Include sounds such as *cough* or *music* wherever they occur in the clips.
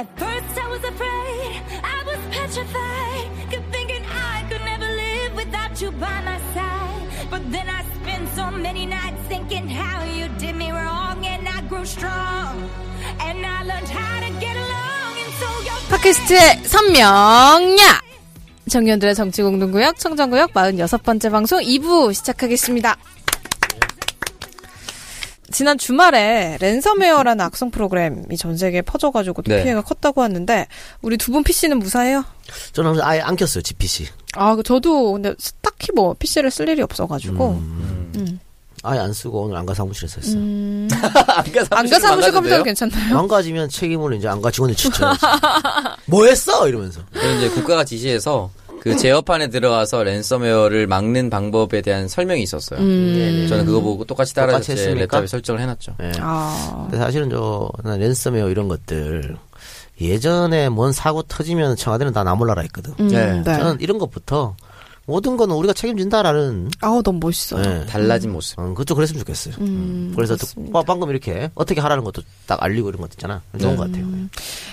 At first I was afraid, I was petrified, kept thinking I could never live without you by my side. But then I spent so many nights thinking how you did me wrong, and I grew strong, and I learned how to get along, and so you're. 팟캐스트의 선명야! 정년들의 정치공동구역, 청정구역 46번째 방송 2부 시작하겠습니다. 지난 주말에 랜섬웨어라는 악성 프로그램이 전 세계에 퍼져가지고 또 네. 피해가 컸다고 하는데 우리 두 분 PC는 무사해요? 저는 아예 안 켰어요, GPC. 아, 그 저도 근데 딱히 뭐 PC를 쓸 일이 없어가지고 음. 아예 안 쓰고 오늘 안가 사무실에서 했어요. *laughs* 안가 안가 사무실 컴퓨터는 괜찮나요? 망가지면 책임을 이제 안가 직원이 지쳐야지. *laughs* 뭐 했어? 이러면서. 이제 국가가 지시해서 그 제어판에 들어와서 랜섬웨어를 막는 방법에 대한 설명이 있었어요. 음. 저는 그거 보고 똑같이 따라서 제? 랩탑에 설정을 해놨죠. 예. 아, 근데 사실은 저 랜섬웨어 이런 것들 예전에 뭔 사고 터지면 청와대는 다 나몰라라 했거든. 음, 네. 네. 저는 이런 것부터 모든 거는 우리가 책임진다라는 아우 너무 멋있어요. 예. 달라진 모습. 어, 그것도 그랬으면 좋겠어요. 음, 그래서 맞습니다. 또 방금 이렇게 어떻게 하라는 것도 딱 알리고 이런 것도 있잖아. 좋은 네. 것 같아요.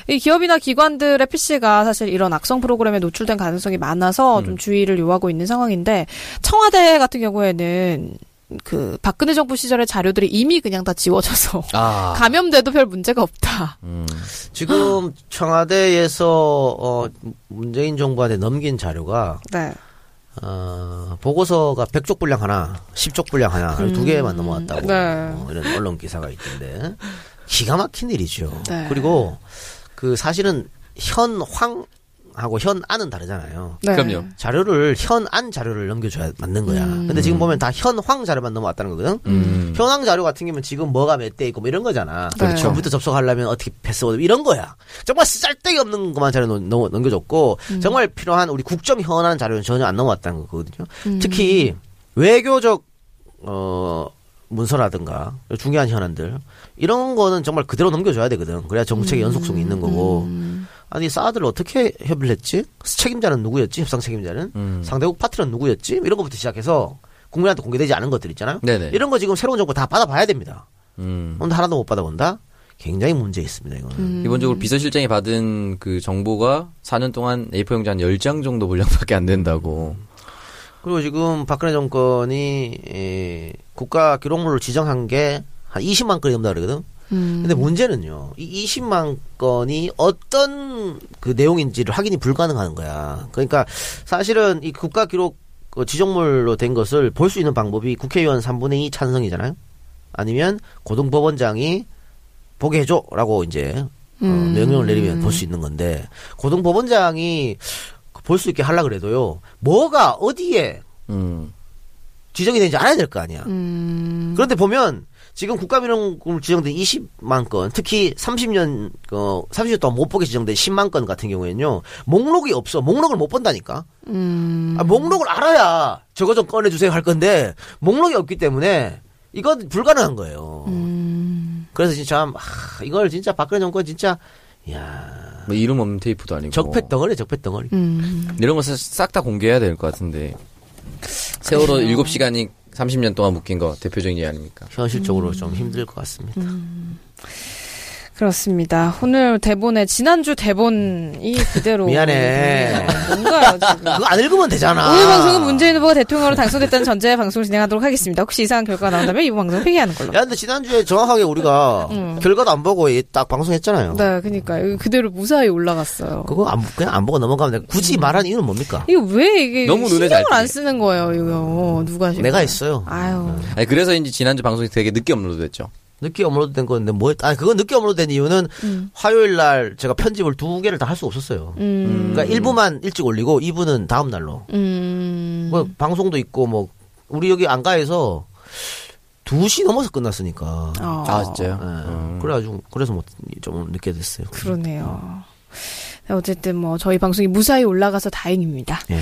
이 기업이나 기관들의 PC가 사실 이런 악성 프로그램에 노출된 가능성이 많아서 좀 주의를 요하고 있는 상황인데 청와대 같은 경우에는 그 박근혜 정부 시절의 자료들이 이미 그냥 다 지워져서 아. *laughs* 감염돼도 별 문제가 없다. 음. 지금 청와대에서 어, 문재인 정부한테 넘긴 자료가 네. 어, 보고서가 100쪽 분량 하나, 10쪽 분량 하나, 두 개만 넘어왔다고 네. 어, 이런 언론 기사가 있던데 기가 막힌 일이죠. 네. 그리고 그 사실은 현 황 하고 현안은 다르잖아요. 네. 그럼요. 자료를 현안 자료를 넘겨줘야 맞는 거야. 근데 지금 보면 다 현황 자료만 넘어왔다는 거거든. 음. 현황 자료 같은 경우는 지금 뭐가 몇 대 있고 뭐 이런 거잖아. 네. 그렇죠. 컴퓨터 접속하려면 어떻게 패스워드 이런 거야. 정말 쓸데기 없는 것만 자료 넘- 넘- 넘겨줬고 정말 필요한 우리 국정 현안 자료는 전혀 안 넘어왔다는 거거든요. 특히 외교적 어 문서라든가 중요한 현안들 이런 거는 정말 그대로 넘겨줘야 되거든. 그래야 정책의 연속성이 있는 거고. 아니 사드를 어떻게 협의를 했지? 책임자는 누구였지? 협상 책임자는 음. 상대국 파트너는 누구였지? 이런 것부터 시작해서 국민한테 공개되지 않은 것들 있잖아요. 네네. 이런 거 지금 새로운 정부 다 받아봐야 됩니다. 음. 근데 하나도 못 받아본다? 굉장히 문제 있습니다, 이거는. 기본적으로 비서실장이 받은 그 정보가 4년 동안 A4 용지 한 10장 정도 분량밖에 안 된다고. 그리고 지금 박근혜 정권이 에, 국가 기록물을 지정한 게 한 20만 건이 넘다 그러거든. 음. 근데 문제는요, 이 20만 건이 어떤 그 내용인지를 확인이 불가능한 거야. 그러니까 사실은 이 국가 기록 그 지정물로 된 것을 볼 수 있는 방법이 국회의원 3분의 2 찬성이잖아요. 아니면 고등법원장이 보게 해줘라고 이제 어, 음. 명령을 내리면 볼 수 있는 건데 고등법원장이 볼 수 있게 하려 그래도요, 뭐가 어디에 음. 지정이 되는지 알아야 될 거 아니야. 음. 그런데 보면 지금 국가민원금 지정된 20만 건, 특히 30년 어 30년 동안 못 보게 지정된 10만 건 같은 경우에는요 목록이 없어. 목록을 못 본다니까. 음. 아, 목록을 알아야 저거 좀 꺼내주세요 할 건데 목록이 없기 때문에 이건 불가능한 거예요. 음. 그래서 진짜 아, 이걸 진짜 박근혜 정권 진짜 야 뭐 이름 없는 테이프도 아니고. 적폐 덩어리 적폐 덩어리. 음. 이런 거싹다 공개해야 될 것 같은데. 세월호 7 시간이 30년 동안 묶인 거 대표적인 예 아닙니까? 현실적으로 좀 힘들 것 같습니다. 그렇습니다. 오늘 대본에 지난주 대본이 그대로 미안해. 뭔가요 지금? 그거 안 읽으면 되잖아. 오늘 방송은 문재인 후보가 대통령으로 당선됐다는 전제에 방송을 진행하도록 하겠습니다. 혹시 이상한 결과가 나온다면 이번 방송 폐기하는 걸로. 야, 근데 지난주에 정확하게 우리가 결과도 안 보고 이- 딱 방송했잖아요. 네, 그니까 요 그대로 무사히 올라갔어요. 그거 안, 그냥 안 보고 넘어가면 돼. 굳이 말한 이유는 뭡니까? 이거 왜 이게 너무 눈에 잘 신경을 안. 쓰는 거예요, 이거 누가 지금? 내가 했어요. 아유, 아니, 그래서인지 지난주 방송이 되게 늦게 업로드됐죠. 늦게 업로드 된 건데 뭐, 했- 아니, 그건 늦게 업로드 된 이유는 화요일 날 제가 편집을 두 개를 다 할 수 없었어요. 음, 그러니까 일부만 일찍 올리고 2부는 다음 날로. 음, 뭐 방송도 있고 뭐, 우리 여기 안가에서 2시 넘어서 끝났으니까. 어, 아, 진짜요? 예. 음. 그래가지고, 그래서 뭐, 좀 늦게 됐어요. 그러네요. 네, 어쨌든 뭐 저희 방송이 무사히 올라가서 다행입니다. 예.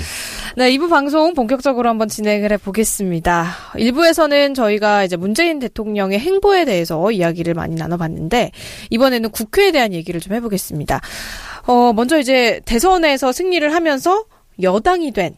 네, 2부 방송 본격적으로 한번 진행을 해보겠습니다. 1부에서는 저희가 이제 문재인 대통령의 행보에 대해서 이야기를 많이 나눠봤는데, 이번에는 국회에 대한 얘기를 좀 해보겠습니다. 어, 먼저 이제 대선에서 승리를 하면서 여당이 된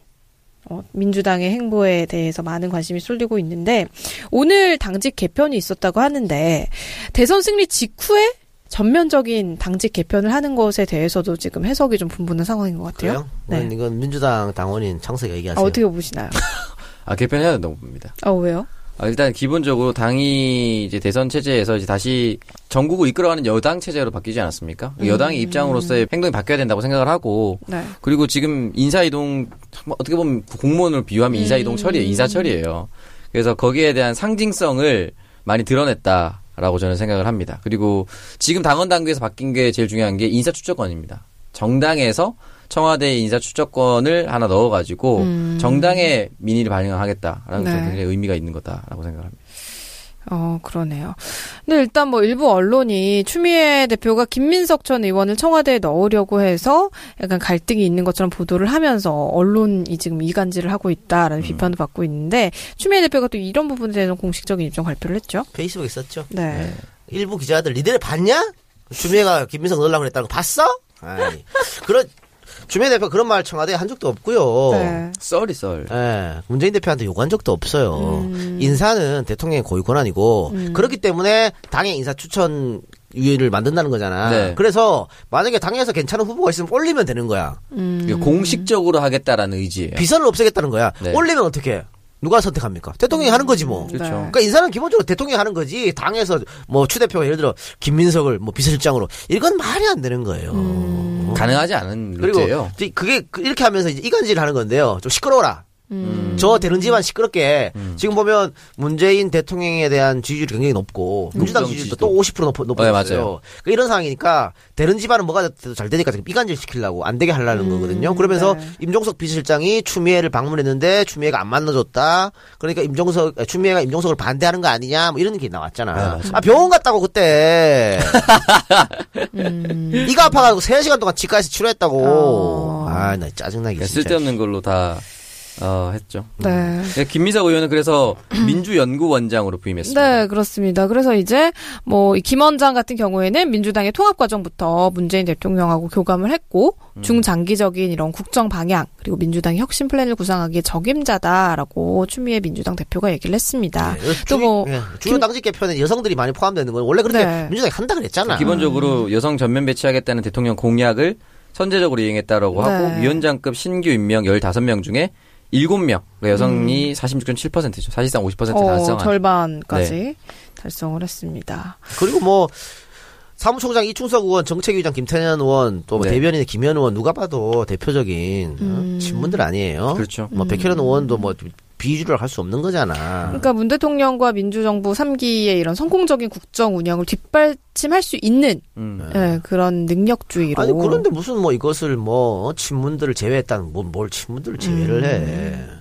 어, 민주당의 행보에 대해서 많은 관심이 쏠리고 있는데, 오늘 당직 개편이 있었다고 하는데, 대선 승리 직후에 전면적인 당직 개편을 하는 것에 대해서도 지금 해석이 좀 분분한 상황인 것 같아요. 그래요? 네. 이건, 민주당 당원인 창석이 아, 얘기하세요. 어떻게 보시나요? *laughs* 아, 개편해야 된다고 봅니다. 아, 왜요? 아, 일단 기본적으로 당이 이제 대선 체제에서 이제 다시 전국을 이끌어가는 여당 체제로 바뀌지 않았습니까? 여당의 입장으로서의 행동이 바뀌어야 된다고 생각을 하고 네. 그리고 지금 인사 이동 뭐 어떻게 보면 공무원을 비유하면 인사 이동 처리예요. 인사 처리예요. 그래서 거기에 대한 상징성을 많이 드러냈다 라고 저는 생각을 합니다. 그리고 지금 당원 당규에서 바뀐 게 제일 중요한 게 인사 추천권입니다. 정당에서 청와대 인사 추천권을 하나 넣어가지고 정당의 민의를 반영하겠다라는 네. 게 굉장히 의미가 있는 거다라고 생각합니다. 어, 그러네요. 근데 일단 뭐 일부 언론이 추미애 대표가 김민석 전 의원을 청와대에 넣으려고 해서 약간 갈등이 있는 것처럼 보도를 하면서 언론이 지금 이간질을 하고 있다라는 비판도 받고 있는데 추미애 대표가 또 이런 부분에 대해서 공식적인 입장 발표를 했죠. 페이스북에 썼죠. 네. 일부 기자들 니들 봤냐? 주미애가 김민석 넣으려고 그랬다는 거 봤어? 아이, 그런 주미애 대표 그런 말 청와대에 한 적도 없고요. 네. 썰이 썰. 예, 문재인 대표한테 요구한 적도 없어요. 음. 인사는 대통령의 고유 권한이고 그렇기 때문에 당의 인사 추천 위를 만든다는 거잖아. 네. 그래서 만약에 당에서 괜찮은 후보가 있으면 올리면 되는 거야. 음. 공식적으로 하겠다라는 의지예요. 비선을 없애겠다는 거야. 네. 올리면 어떻게? 누가 선택합니까? 대통령이 하는 거지 뭐. 그렇죠. 네. 그러니까 인사는 기본적으로 대통령이 하는 거지. 당에서 뭐 추 대표가 예를 들어 김민석을 뭐 비서실장으로 이건 말이 안 되는 거예요. 음. 가능하지 않은 그리고. 이제 그게 그- 이렇게 하면서 이제 이간질을 하는 건데요. 좀 시끄러워라. 음. 저 되는 집안 시끄럽게 지금 보면 문재인 대통령에 대한 지지율이 굉장히 높고 민주당 지지율도. 또 50% 높, 높아졌어요. 네, 맞아요. 그러니까 이런 상황이니까 되는 집안은 뭐가 돼도 잘 되니까 지금 이간질 시키려고 안 되게 하려는 거거든요. 그러면서 네. 임종석 비서실장이 추미애를 방문했는데 추미애가 안 만나줬다. 그러니까 임종석 추미애가 임종석을 반대하는 거 아니냐 뭐 이런 게 나왔잖아. 아 병원 갔다고 그때 *laughs* 이가 아파가지고 3 시간 동안 치과에서 치료했다고. 어. 아나 짜증나게 네, 진짜. 쓸데없는 걸로 다 어, 했죠. 네. 네, 김민석 의원은 그래서 *clears throat* 민주연구원장으로 부임했습니다. 네, 그렇습니다. 그래서 이제 뭐 김 원장 같은 경우에는 민주당의 통합 과정부터 문재인 대통령하고 교감을 했고 음. 중장기적인 이런 국정 방향 그리고 민주당의 혁신 플랜을 구상하기에 적임자다라고 추미애 민주당 대표가 얘기를 했습니다. 네, 또뭐 주, 예, 주요 김- 당직 개편에 여성들이 많이 포함되는 건 원래 그렇게 네. 민주당이 한다 그랬잖아. 기본적으로 여성 전면 배치하겠다는 대통령 공약을 선제적으로 이행했다라고 네. 하고 위원장급 신규 임명 15명 중에 7명 그러니까 여성이 음. 46.7%죠. 사실상 50% 어, 달성한. 절반까지 네. 달성을 했습니다. 그리고 뭐 사무총장 이충석 의원, 정책위장 김태년 의원, 또뭐 네. 대변인의 김현 의원 누가 봐도 대표적인 어, 친문들 아니에요. 그렇죠. 뭐 백혜련 의원도 뭐 비주를 할 수 없는 거잖아. 그러니까 문 대통령과 민주정부 3기의 이런 성공적인 국정 운영을 뒷받침할 수 있는 음. 예, 그런 능력주의로 아니 그런데 무슨 뭐 이것을 뭐 친문들을 제외했다는 뭐, 뭘 친문들을 제외를 해. 음.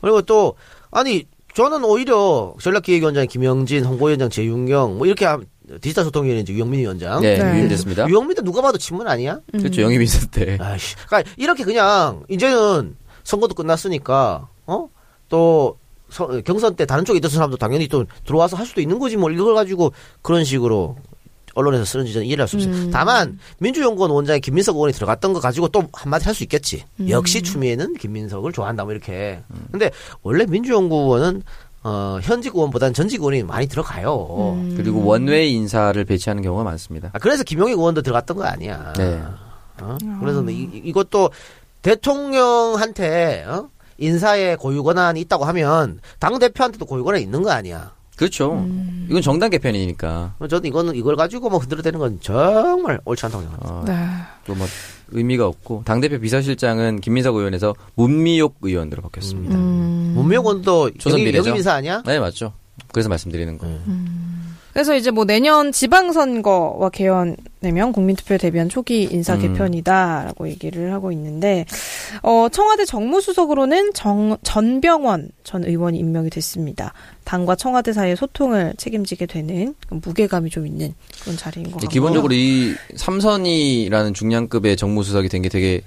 그리고 또 아니 저는 오히려 전략기획위원장 김영진, 홍보위원장 재윤경 뭐 이렇게 함- 디지털 소통위원회 이제 유영민 위원장. 네, 네. 유임됐습니다. 유영민도 누가 봐도 친문 아니야? 그렇죠. 영입 있을 때. 아이씨. 그러니까 이렇게 그냥 이제는 선거도 끝났으니까 어? 또 서- 경선 때 다른 쪽에 있던 사람도 당연히 또 들어와서 할 수도 있는 거지 뭐 이걸 가지고 그런 식으로 언론에서 쓰는지 저는 이해를 할 수 없어요. 다만 민주연구원 원장에 김민석 의원이 들어갔던 거 가지고 또 한마디 할 수 있겠지. 역시 추미애는 김민석을 좋아한다 뭐 이렇게. 근데 원래 민주연구원은 어, 현직 의원보다는 전직 의원이 많이 들어가요. 음. 그리고 원외 인사를 배치하는 경우가 많습니다. 아, 그래서 김용익 의원도 들어갔던 거 아니야. 네. 어? 그래서 이, 이- 이것도 대통령한테 어? 인사의 고유 권한이 있다고 하면 당 대표한테도 고유 권한이 있는 거 아니야. 그렇죠. 음. 이건 정당 개편이니까. 저는 이거는 이걸 가지고 뭐 흔들어대는 건 정말 옳지 않다고 생각합니다. 어, 네. 또뭐 의미가 없고 당 대표 비서실장은 김민석 의원에서 문미옥 의원으로 바뀌었습니다. 음. 문명원도 조선 여기, 미래죠? 여기 인사 아니야? 네 맞죠. 그래서 말씀드리는 거예요. 그래서 이제 뭐 내년 지방선거와 개헌되면 국민투표 대비한 초기 인사 음. 개편이다라고 얘기를 하고 있는데 어 청와대 정무수석으로는 정 전병원 전 의원이 임명이 됐습니다. 당과 청와대 사이의 소통을 책임지게 되는 무게감이 좀 있는 그런 자리인 것 같고 기본적으로 이 삼선이라는 중량급의 정무수석이 된 게 되게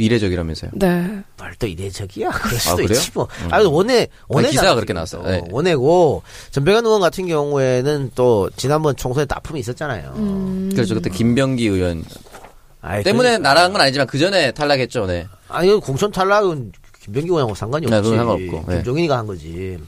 이례적이라면서요. 네. 말도 이례적이야. *laughs* 그럴 수도 그래요? 있지 뭐. 아니 원해 원해 기사가 그렇게 나왔어요. 네. 원해고 전병현 의원 같은 경우에는 또 지난번 총선에 또 아픔이 있었잖아요. 음. 그렇죠. 그때 김병기 의원 아이, 때문에 그러니까. 날아간 건 아니지만 그 전에 탈락했죠. 네. 아니 공천 탈락은 김병기 의원하고 상관이 네, 없지. 그건 상관없고, 네. 김종인이가 한 거지.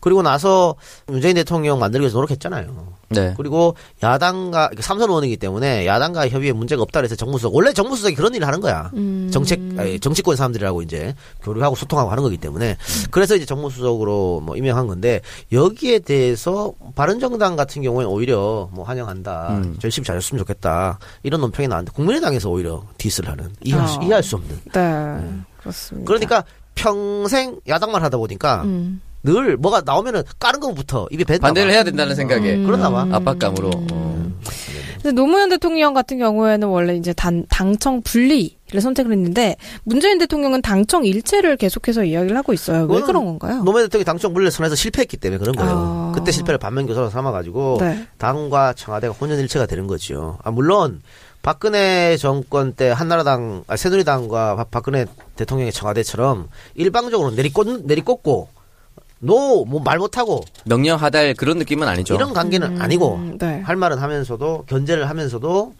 그리고 나서 문재인 대통령 만들기 위해서 노력했잖아요. 네. 그리고 야당과 그러니까 삼선 의원이기 때문에 야당과 협의에 문제가 없다 그래서 정무수석 원래 정무수석이 그런 일을 하는 거야. 정책 아니, 정치권 사람들이라고 이제 교류하고 소통하고 하는 거기 때문에 그래서 이제 정무수석으로 뭐 임명한 건데 여기에 대해서 바른정당 같은 경우에는 오히려 뭐 환영한다. 음. 열심히 잘했으면 좋겠다. 이런 논평이 나왔는데 국민의당에서 오히려 디스를 하는 이해할, 수, 아. 이해할 수 없는. 네. 그렇습니다. 그러니까 평생 야당만 하다 보니까 음. 늘 뭐가 나오면은 까는 것부터 입에 뱉나 반대를 봐. 해야 된다는 생각에 음. 그러나 봐. 압박감으로. 어. 근데 노무현 대통령 같은 경우에는 원래 이제 단, 당청 분리를 선택을 했는데 문재인 대통령은 당청 일체를 계속해서 이야기를 하고 있어요. 왜 그런 건가요? 노무현 대통령이 당청 분리를 선에서 실패했기 때문에 그런 거예요. 아. 그때 실패를 반면교사로 삼아가지고 네. 당과 청와대가 혼연일체가 되는 거죠. 아, 물론 박근혜 정권 때 한나라당, 아, 새누리당과 박- 박근혜 대통령의 청와대처럼 일방적으로 내리꽂, 내리꽂고 노, 뭐 말 못하고 명령 하달 그런 느낌은 아니죠. 이런 관계는 아니고 음, 네. 할 말은 하면서도 견제를 하면서도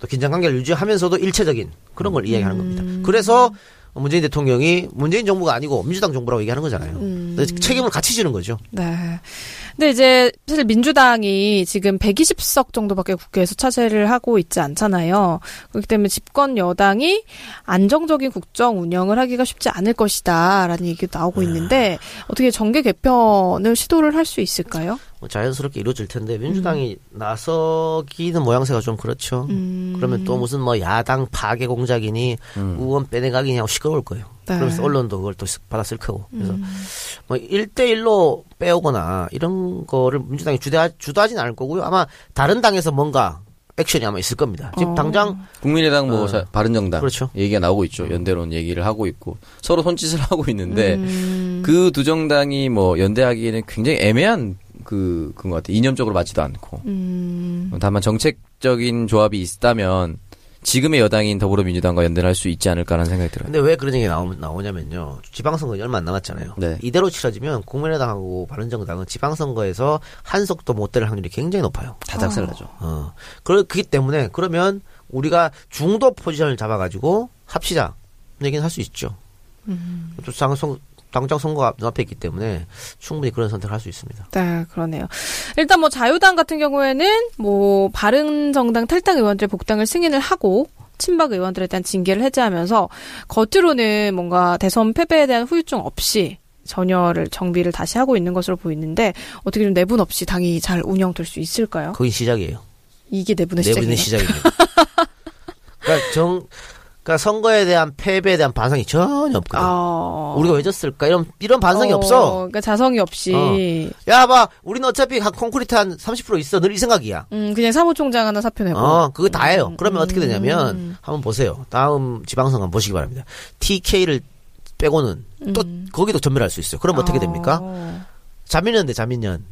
또 긴장 관계를 유지하면서도 일체적인 그런 걸 이야기하는 겁니다. 음. 그래서 문재인 대통령이 문재인 정부가 아니고 민주당 정부라고 얘기하는 거잖아요. 음. 그래서 책임을 같이 지는 거죠. 네. 근데 이제 사실 민주당이 지금 120석 정도밖에 국회에서 차지를 하고 있지 않잖아요. 그렇기 때문에 집권 여당이 안정적인 국정 운영을 하기가 쉽지 않을 것이다라는 얘기도 나오고 있는데 어떻게 정계 개편을 시도를 할 수 있을까요? 뭐 자연스럽게 이루어질 텐데 민주당이 나서기는 모양새가 좀 그렇죠. 음. 그러면 또 무슨 뭐 야당 파괴 공작이니 의원 빼내가기니 하고 시끄러울 거예요. 네. 그러면서 언론도 그걸 또 받았을 거고. 그래서 뭐 1대1로 빼오거나 이런 거를 민주당이 주도하, 주도하진 않을 거고요. 아마 다른 당에서 뭔가 액션이 아마 있을 겁니다. 지금 어. 당장 국민의당 뭐 어. 자- 바른정당 그렇죠. 얘기가 나오고 있죠. 연대론 얘기를 하고 있고 서로 손짓을 *laughs* 하고 있는데 음. 그두 정당이 뭐 연대하기에는 굉장히 애매한 그 그런 것 같아요. 이념적으로 맞지도 않고 음. 다만 정책적인 조합이 있다면 지금의 여당인 더불어민주당과 연대를 할수 있지 않을까라는 생각이 들어요. 근데 왜 그런 얘기 나오, 나오냐면요. 지방선거 얼마 안 남았잖아요. 네. 이대로 치러지면 국민의당하고 바른정당은 지방선거에서 한석도 못 될 확률이 굉장히 높아요. 다작살나죠. 어. 그렇기 때문에 그러면 우리가 중도 포지션을 잡아가지고 합시다. 얘기는 할 수 있죠. 또 당선, 당장 선거가 눈앞에 있기 때문에 충분히 그런 선택을 할 수 있습니다. 네, 그러네요. 일단 뭐 자유당 같은 경우에는 뭐 바른 정당 탈당 의원들의 복당을 승인을 하고 친박 의원들에 대한 징계를 해제하면서 겉으로는 뭔가 대선 패배에 대한 후유증 없이 전열을 정비를 다시 하고 있는 것으로 보이는데 어떻게 좀 내분 없이 당이 잘 운영될 수 있을까요? 거기 시작이에요. 이게 내분의 내분의 시작이에요. 시작입니다. *laughs* 그러니까 정, 그러니까 선거에 대한 패배에 대한 반성이 전혀 없거든. 아. 우리가 왜 졌을까? 이런, 이런 반성이 어, 없어. 그러니까 자성이 없이 어. 야, 봐. 우리는 어차피 한 콘크리트 한 30% 있어. 늘 이 생각이야. 음, 그냥 사무총장 하나 사표 내고. 어, 그거 다예요. 그러면 음. 어떻게 되냐면, 한번 보세요. 다음 지방선 한번 보시기 바랍니다. TK를 빼고는 또, 음. 거기도 전멸할 수 있어요. 그럼 어떻게 됩니까? 어. 자민련대 자민련.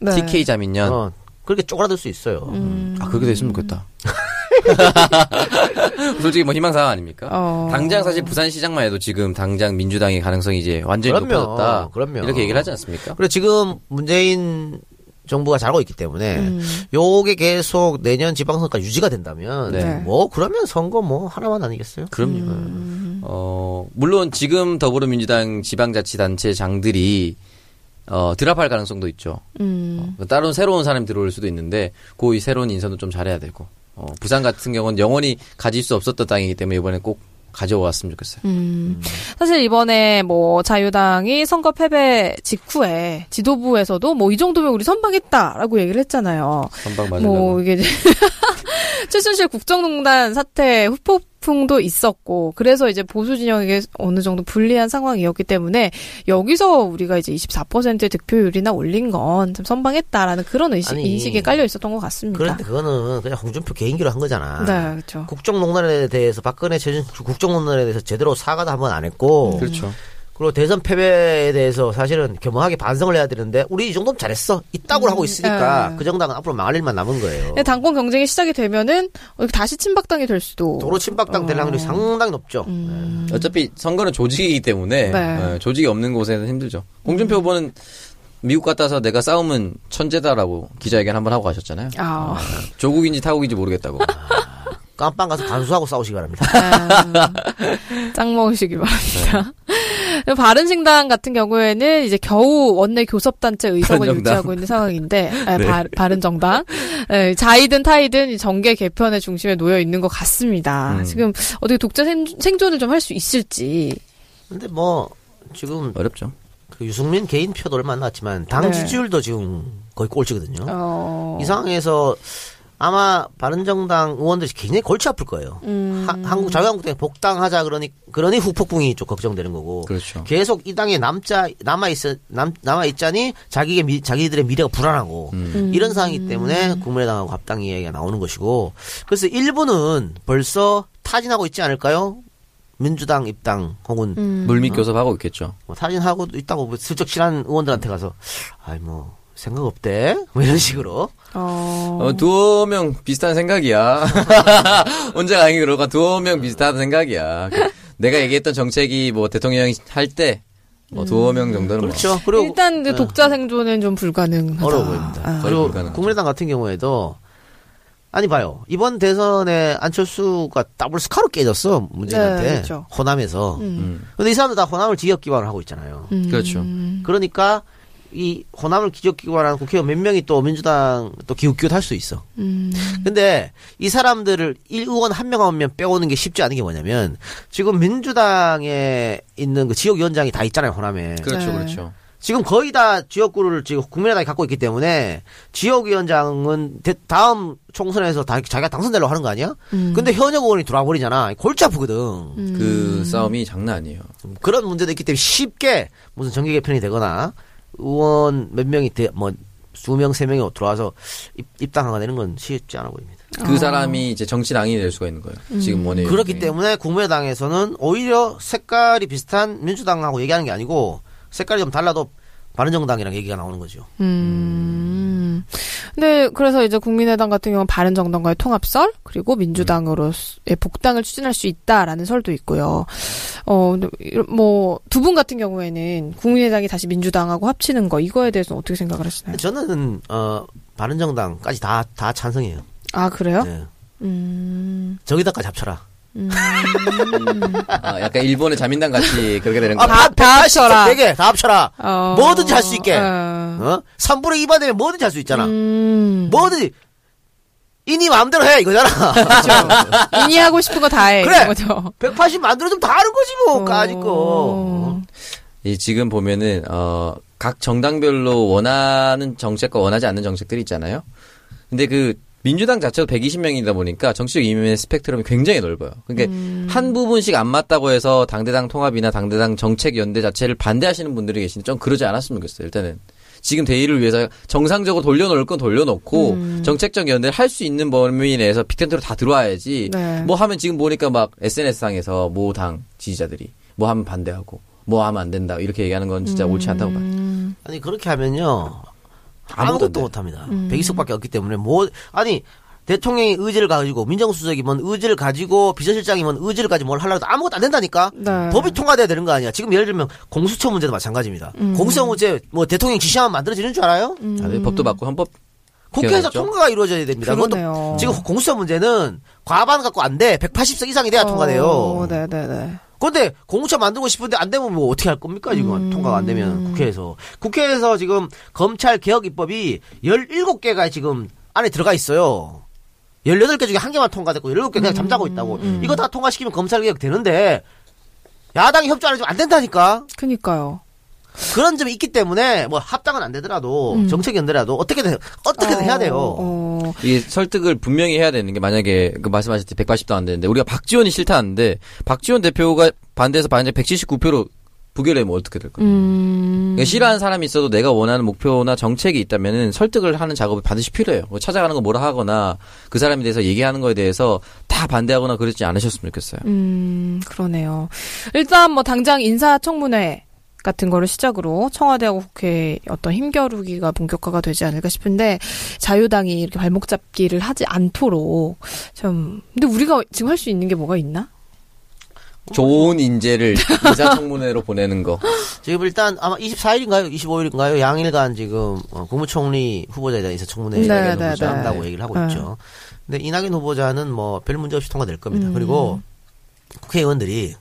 네. TK 자민련. 어, 그렇게 쪼그라들 수 있어요. 음. 아 그렇게 됐으면 좋겠다. *laughs* *laughs* 솔직히 뭐 희망사항 아닙니까? 어. 당장 사실 부산시장만 해도 지금 당장 민주당의 가능성이 이제 완전히 그럼요. 높아졌다. 그럼요. 이렇게 얘기를 하지 않습니까? 그리고 지금 문재인 정부가 잘하고 있기 때문에, 음. 요게 계속 내년 지방선거까지 유지가 된다면, 네. 뭐, 그러면 선거 뭐, 하나만 아니겠어요? 그럼요. 음. 어, 물론 지금 더불어민주당 지방자치단체 장들이 어, 드랍할 가능성도 있죠. 음. 어, 따로 새로운 사람이 들어올 수도 있는데 그 새로운 인선도 좀 잘해야 되고 어, 부산 같은 경우는 영원히 가질 수 없었던 땅이기 때문에 이번에 꼭 가져왔으면 좋겠어요. 음. 사실 이번에 뭐 자유당이 선거 패배 직후에 지도부에서도 뭐 이 정도면 우리 선방했다라고 얘기를 했잖아요. 선방 맞으려고. 뭐 이게 *laughs* *laughs* 최순실 국정농단 사태 후폭풍도 있었고 그래서 이제 보수 진영에게 어느 정도 불리한 상황이었기 때문에 여기서 우리가 이제 24% 득표율이나 올린 건좀 선방했다라는 그런 의식, 아니, 인식에 깔려 있었던 것 같습니다. 그런데 그거는 그냥 홍준표 개인기로 한 거잖아. 네, 그렇죠. 국정농단에 대해서 박근혜 최준 국정농단에 대해서 제대로 사과도 한 번 안 했고 그렇죠. 그리고 대선 패배에 대해서 사실은 겸허하게 반성을 해야 되는데 우리 이 정도면 잘했어 있다고 하고 있으니까 네. 그 정당은 앞으로 망할 일만 남은 거예요. 근데 당권 경쟁이 시작이 되면은 어, 다시 친박당이 될 수도. 도로 친박당 될 어. 확률이 상당히 높죠. 음. 어차피 선거는 조직이기 때문에 네. 어, 조직이 없는 곳에는 힘들죠. 홍준표 후보는 미국 갔다 와서 내가 싸움은 천재다라고 기자회견 한번 하고 가셨잖아요. 아. 조국인지 타국인지 모르겠다고. 깜빵 가서 반수하고 싸우시기 바랍니다. 아, 짱 먹으시기 바랍니다. 바른신당 같은 경우에는 이제 겨우 원내 교섭단체 의석을 바른정당. 유지하고 있는 상황인데 아, *laughs* 네. 바, 바른정당 예, 자이든 타이든 이 정계 개편의 중심에 놓여 있는 것 같습니다. 음. 지금 어떻게 독자 생, 생존을 좀 할 수 있을지. 근데 뭐 지금 어렵죠. 그 유승민 개인 표도 얼마 안 나왔지만 당 네. 지지율도 지금 거의 꼴찌거든요. 어, 이 상황에서 아마 바른정당 의원들이 굉장히 골치 아플 거예요. 음. 하- 한국 자유한국당에 복당하자 그러니 그러니 후폭풍이 좀 걱정되는 거고. 그렇죠. 계속 이 당에 남자 남아 있어 남 남아 있자니 자기의 미, 자기들의 미래가 불안하고 음. 이런 상황이기 때문에 국민의당하고 합당 이야기가 나오는 것이고 그래서 일부는 벌써 타진하고 있지 않을까요? 민주당 입당 혹은 음. 물밑 교섭하고 있겠죠. 뭐 타진하고 있다고 뭐 슬쩍 친한 의원들한테 가서 아이 뭐 생각 없대 뭐 이런 식으로 어, 어, 두어 명 비슷한 생각이야. *laughs* 혼자가 아니고 그러가 두어 명 비슷한 생각이야. 그 내가 얘기했던 정책이 뭐 대통령이 할 때, 뭐 두어 명 정도는 그렇죠. 그리고 일단 그 네. 독자 생존은 좀 불가능하다. 어려워 보입니다. 아. 거의 그리고 불가능하죠. 국민의당 같은 경우에도 아니 봐요 이번 대선에 안철수가 더블 스카로 깨졌어 문재인한테 네, 그렇죠. 호남에서 음. 음. 근데 이 사람들 다 호남을 지역 기반으로 하고 있잖아요. 음. 그렇죠. 그러니까 이 호남을 하는 국회의원 몇 명이 또 민주당 또 기웃기웃 할 수 있어. 음. 근데 이 사람들을 일 의원 한 명 한 명 빼오는 게 쉽지 않은 게 뭐냐면 지금 민주당에 있는 그 지역위원장이 다 있잖아요 호남에. 그렇죠, 네. 그렇죠. 지금 거의 다 지역구를 지금 국민의당이 갖고 있기 때문에 지역위원장은 대- 다음 총선에서 다 자기가 당선되려고 하는 거 아니야? 음. 근데 현역 의원이 들어와 버리잖아. 골치 아프거든. 그 싸움이 장난 아니에요. 그런 문제도 있기 때문에 쉽게 무슨 정계 개편이 되거나 의원 몇 명이 대, 뭐 수명 세 명이 들어와서 입, 입당하거나 이런 건 쉽지 않아 보입니다. 그 사람이 이제 정치랑이 될 수가 있는 거예요. 지금 원외. 그렇기 때문에 국민의당에서는 오히려 색깔이 비슷한 민주당하고 얘기하는 게 아니고 색깔이 좀 달라도 바른정당이랑 얘기가 나오는 거죠. 음. 근데 그래서 이제 국민의당 같은 경우는 바른정당과의 통합설 그리고 민주당으로의 복당을 추진할 수 있다라는 설도 있고요. 어, 뭐 두 분 같은 경우에는 국민의당이 다시 민주당하고 합치는 거 이거에 대해서는 어떻게 생각을 하시나요? 저는 어 바른정당까지 다 다 찬성이에요. 아 그래요? 네. 음. 저기다까지 합쳐라. 아, 약간 일본의 자민당 같이 그렇게 되는 아, 거. 다- 다, 다 합쳐라. 되게 다 합쳐라. 어. 뭐든지 할 수 있게. 어. 어? 3분의 2만 되면 뭐든지 할 수 있잖아. 음. 뭐든지 이니 마음대로 해 이거잖아. *laughs* 그렇죠. 이니 하고 싶은 거 다 해. 그래. 이런 거죠. 180 만들어주면 다 하는 거지 뭐 까짓 거. 어. 이 지금 보면은 어, 각 정당별로 원하는 정책과 원하지 않는 정책들이 있잖아요. 근데 그 민주당 자체도 120명이다 보니까 정치적 이면의 스펙트럼이 굉장히 넓어요. 그러니까 한 부분씩 안 맞다고 해서 당대당 통합이나 당대당 정책 연대 자체를 반대하시는 분들이 계시는데 좀 그러지 않았으면 좋겠어요. 일단은 지금 대의를 위해서 정상적으로 돌려놓을 건 돌려놓고 정책적 연대를 할 수 있는 범위 내에서 빅텐트로 다 들어와야지. 네. 뭐 하면 지금 보니까 막 SNS상에서 모 당 지지자들이 뭐 하면 반대하고 뭐 하면 안 된다 이렇게 얘기하는 건 진짜 옳지 않다고 봐요. 아니 그렇게 하면요 아무것도 못합니다. 120석밖에 없기 때문에 뭐 아니 대통령이 의지를 가지고 민정수석이 뭔 의지를 가지고 비서실장이 뭔 의지를 가지고 뭘 하려고 해도 아무것도 안 된다니까. 네. 법이 통과돼야 되는 거 아니야. 지금 예를 들면 공수처 문제도 마찬가지입니다. 공수처 문제 뭐 대통령 지시하면 만들어지는 줄 알아요? 아, 네, 법도 받고 헌법 국회에서? 통과가 이루어져야 됩니다. 그것도. 지금 공수처 문제는 과반 갖고 안 돼. 180석 이상이 돼야 통과돼요. 어, 네네네. 그런데 공수처 만들고 싶은데 안 되면 뭐 어떻게 할 겁니까 지금 통과가 안 되면 국회에서 국회에서 지금 검찰 개혁 입법이 17개가 지금 안에 들어가 있어요. 18개 중에 한 개만 통과됐고 17개 그냥 잠자고 있다고. 이거 다 통과시키면 검찰 개혁 되는데 야당이 협조 안 해주면 안 된다니까. 그니까요. 그런 점이 있기 때문에 뭐 합당은 안 되더라도 정책 연대라도 어떻게든 어떻게든 해야 돼요. 어, 이 설득을 분명히 해야 되는 게 만약에 그 말씀하셨듯이 180도 안 되는데 우리가 박지원이 싫다는데 박지원 대표가 반대해서 반대 179표로 부결되면 어떻게 될까요? 음. 그러니까 싫어하는 사람이 있어도 내가 원하는 목표나 정책이 있다면은 설득을 하는 작업이 반드시 필요해요. 뭐 찾아가는 거 뭐라 하거나 그 사람에 대해서 얘기하는 거에 대해서 다 반대하거나 그러지 않으셨으면 좋겠어요. 음, 그러네요. 일단 뭐 당장 인사청문회 같은 거를 시작으로 청와대하고 국회 어떤 힘겨루기가 본격화가 되지 않을까 싶은데 자유당이 이렇게 발목 잡기를 하지 않도록 좀 근데 우리가 지금 할 수 있는 게 뭐가 있나? 좋은 인재를 *laughs* 인사청문회로 보내는 거. 지금 일단 아마 24일인가요? 25일인가요? 양일간 지금 어, 국무총리 후보자에 대한 인사청문회 네, 네, 네. 한다고 얘기를 하고 네. 있죠. 근데 이낙연 후보자는 뭐 별 문제 없이 통과될 겁니다. 음. 그리고 국회의원들이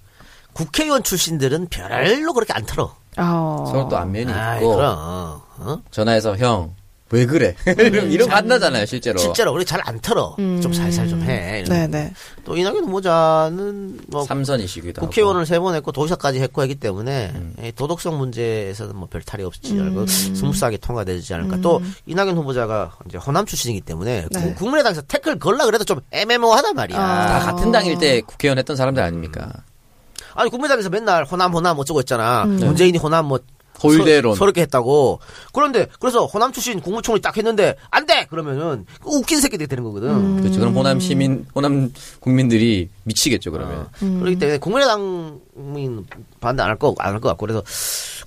국회의원 출신들은 별로 그렇게 안 털어. 어. 서로 또 안면이 아이, 있고 그럼. 어? 전화해서 형 왜 그래 이런 이런 거 한다잖아요 실제로. 실제로 우리 잘 안 털어. 좀 살살 좀 해. 음. 네네. 또 이낙연 후보자는 뭐 삼선이시기도. 국회의원을 세 번 했고 도지사까지 했고 하기 때문에 음. 이 도덕성 문제에서는 뭐 별 탈이 없지 음. 않고 스무스하게 통과되지 않을까. 또 이낙연 후보자가 이제 호남 출신이기 때문에 네. 국- 국민의당에서 태클 걸라 그래도 좀 애매모호하단 말이야. 다 같은 당일 때 국회의원 했던 사람들 아닙니까? 아니 국민의당에서 맨날 호남 호남 어쩌고 했잖아. 음. 문재인이 호남 뭐 호일대론. 서, 럽게 했다고. 그런데 그래서 호남 출신 국무총리 딱 했는데 안 돼. 그러면은 그 웃긴 새끼들이 되는 거거든. 음. 그렇죠. 그럼 호남 시민, 호남 국민들이 미치겠죠 그러면. 그렇기 때문에 국민의당은 반대 안 할 거 안 할 것 같고 그래서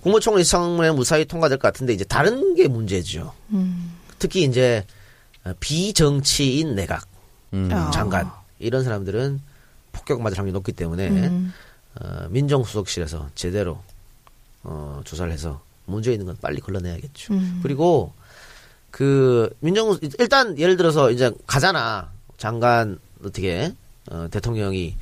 국무총리 청문회 무사히 통과될 것 같은데 이제 다른 게 문제죠. 특히 이제 비정치인 내각 음. 아. 장관 이런 사람들은 폭격 맞을 확률이 높기 때문에 음. 어, 민정수석실에서 제대로 어, 조사를 해서 문제 있는 건 빨리 걸러내야겠죠. 음. 그리고 그 민정 일단 예를 들어서 이제 가잖아 장관 어떻게 어, 대통령이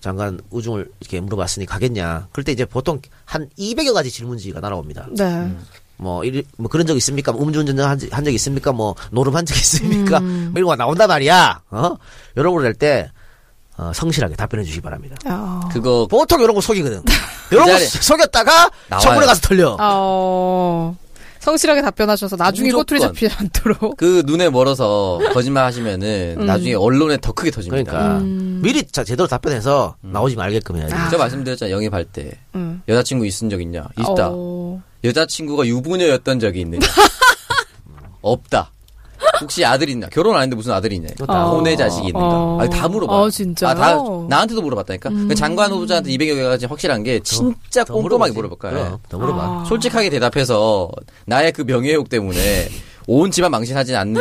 장관 우중을 이렇게 물어봤으니 가겠냐. 그럴 때 이제 보통 한 200여 가지 질문지가 날아옵니다. 네. 뭐, 이, 뭐 그런 적 있습니까? 뭐 음주운전 한, 적- 한적 있습니까? 뭐 노름한 적 있습니까? 뭐 이런 거 나온단 말이야. 어? 할때 어, 성실하게 답변해 주시기 바랍니다. 어. 그거 보통 이런 거 속이거든. 이런 거 자리- 속였다가 나와요. 청문회 가서 털려. 어. 성실하게 답변하셔서 나중에. 꼬투리 잡히지 않도록. 그 눈에 멀어서 거짓말 하시면은 나중에 언론에 더 크게 터집니다. 그러니까 음. 미리 자, 제대로 답변해서 나오지 말게끔 해야지. 아. 저 말씀드렸잖아요. 영입할 때 음. 여자친구 있은 적 있냐? 있다. 어. 여자친구가 유부녀였던 적이 있느냐? *laughs* 없다. 혹시 아들 있냐? 결혼 안 했는데 무슨 아들이 있냐? 어. 혼외 자식이 있는가? 어. 아니, 다 물어봐. 어, 진짜요? 아, 다 나한테도 물어봤다니까. 그 장관 후보자한테 200여 개까지 확실한 게 진짜 더 꼼꼼하게 물어보지. 물어볼 거예요. 그럼, 더 물어봐. 아. 솔직하게 대답해서 나의 그 명예욕 때문에 *laughs* 온 집안 망신하지 않는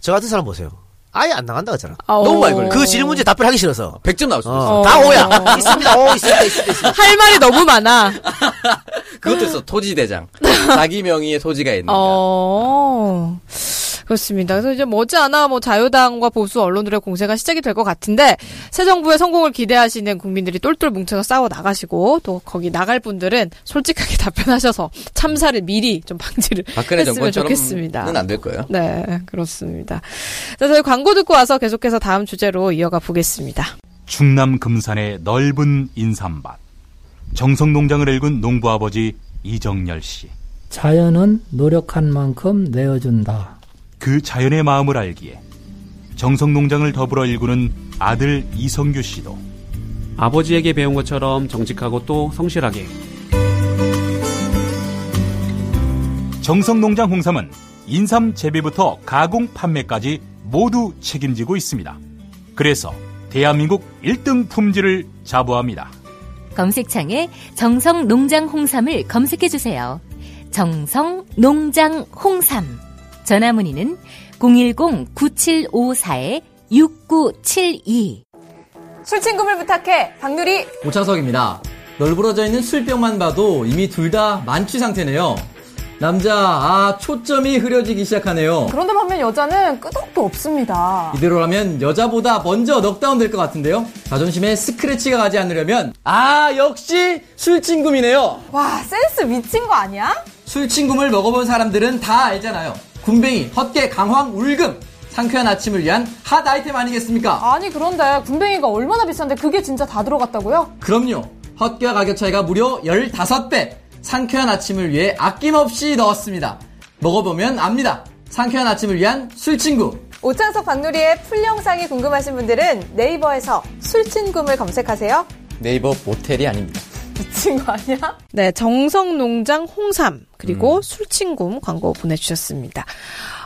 저 같은 사람 보세요. 아예 안 나간다 했잖아. 아, 너무 많이 어. 걸려. 그 질문지 답변하기 싫어서. 100점 나올 수도 있어. 어, 다 오야. 있습니다. 오, 있습니다. 있습니다. 있습니다. 할 말이 너무 많아. *laughs* 그것도 있어. 토지대장. 자기 명의의 토지가 있는가. 어. 그렇습니다. 그래서 이제 머지않아 뭐 자유당과 보수 언론들의 공세가 시작이 될 것 같은데 새 정부의 성공을 기대하시는 국민들이 똘똘 뭉쳐서 싸워 나가시고 또 거기 나갈 분들은 솔직하게 *laughs* 답변하셔서 참사를 미리 좀 방지를 박근혜 했으면 좋겠습니다. 정권처럼은 안될 거예요. 네, 그렇습니다. 자, 저희 광고 듣고 와서 계속해서 다음 주제로 이어가 보겠습니다. 충남 금산의 넓은 인삼밭. 정성농장을 일군 농부 아버지 이정열 씨. 자연은 노력한 만큼 내어준다. 그 자연의 마음을 알기에 정성농장을 더불어 일구는 아들 이성규 씨도 아버지에게 배운 것처럼 정직하고 또 성실하게 정성농장 홍삼은 인삼 재배부터 가공 판매까지 모두 책임지고 있습니다. 그래서 대한민국 1등 품질을 자부합니다. 검색창에 정성 농장 홍삼을 검색해 주세요. 정성 농장 홍삼. 전화 문의는 010-9754-6972. 술친구를 부탁해, 박누리. 오창석입니다. 널브러져 있는 술병만 봐도 이미 둘 다 만취 상태네요. 남자, 아, 초점이 흐려지기 시작하네요. 그런데 반면 여자는 끄덕도 없습니다. 이대로라면 여자보다 먼저 넉다운 될 것 같은데요? 자존심에 스크래치가 가지 않으려면, 아, 역시 술친금이네요. 와, 센스 미친 거 아니야? 술친금을 먹어본 사람들은 다 알잖아요. 군뱅이, 헛개, 강황, 울금. 상쾌한 아침을 위한 핫 아이템 아니겠습니까? 아니, 그런데 군뱅이가 얼마나 비싼데 그게 진짜 다 들어갔다고요? 그럼요. 헛개와 가격 차이가 무려 15배. 상쾌한 아침을 위해 아낌없이 넣었습니다. 먹어보면 압니다. 상쾌한 아침을 위한 술친구. 오창석 박누리의 풀 영상이 궁금하신 분들은 네이버에서 술친금을 검색하세요. 네이버 모텔이 아닙니다. 미친 거 아니야? 네, 정성농장 홍삼 그리고 술친굼 광고 보내주셨습니다.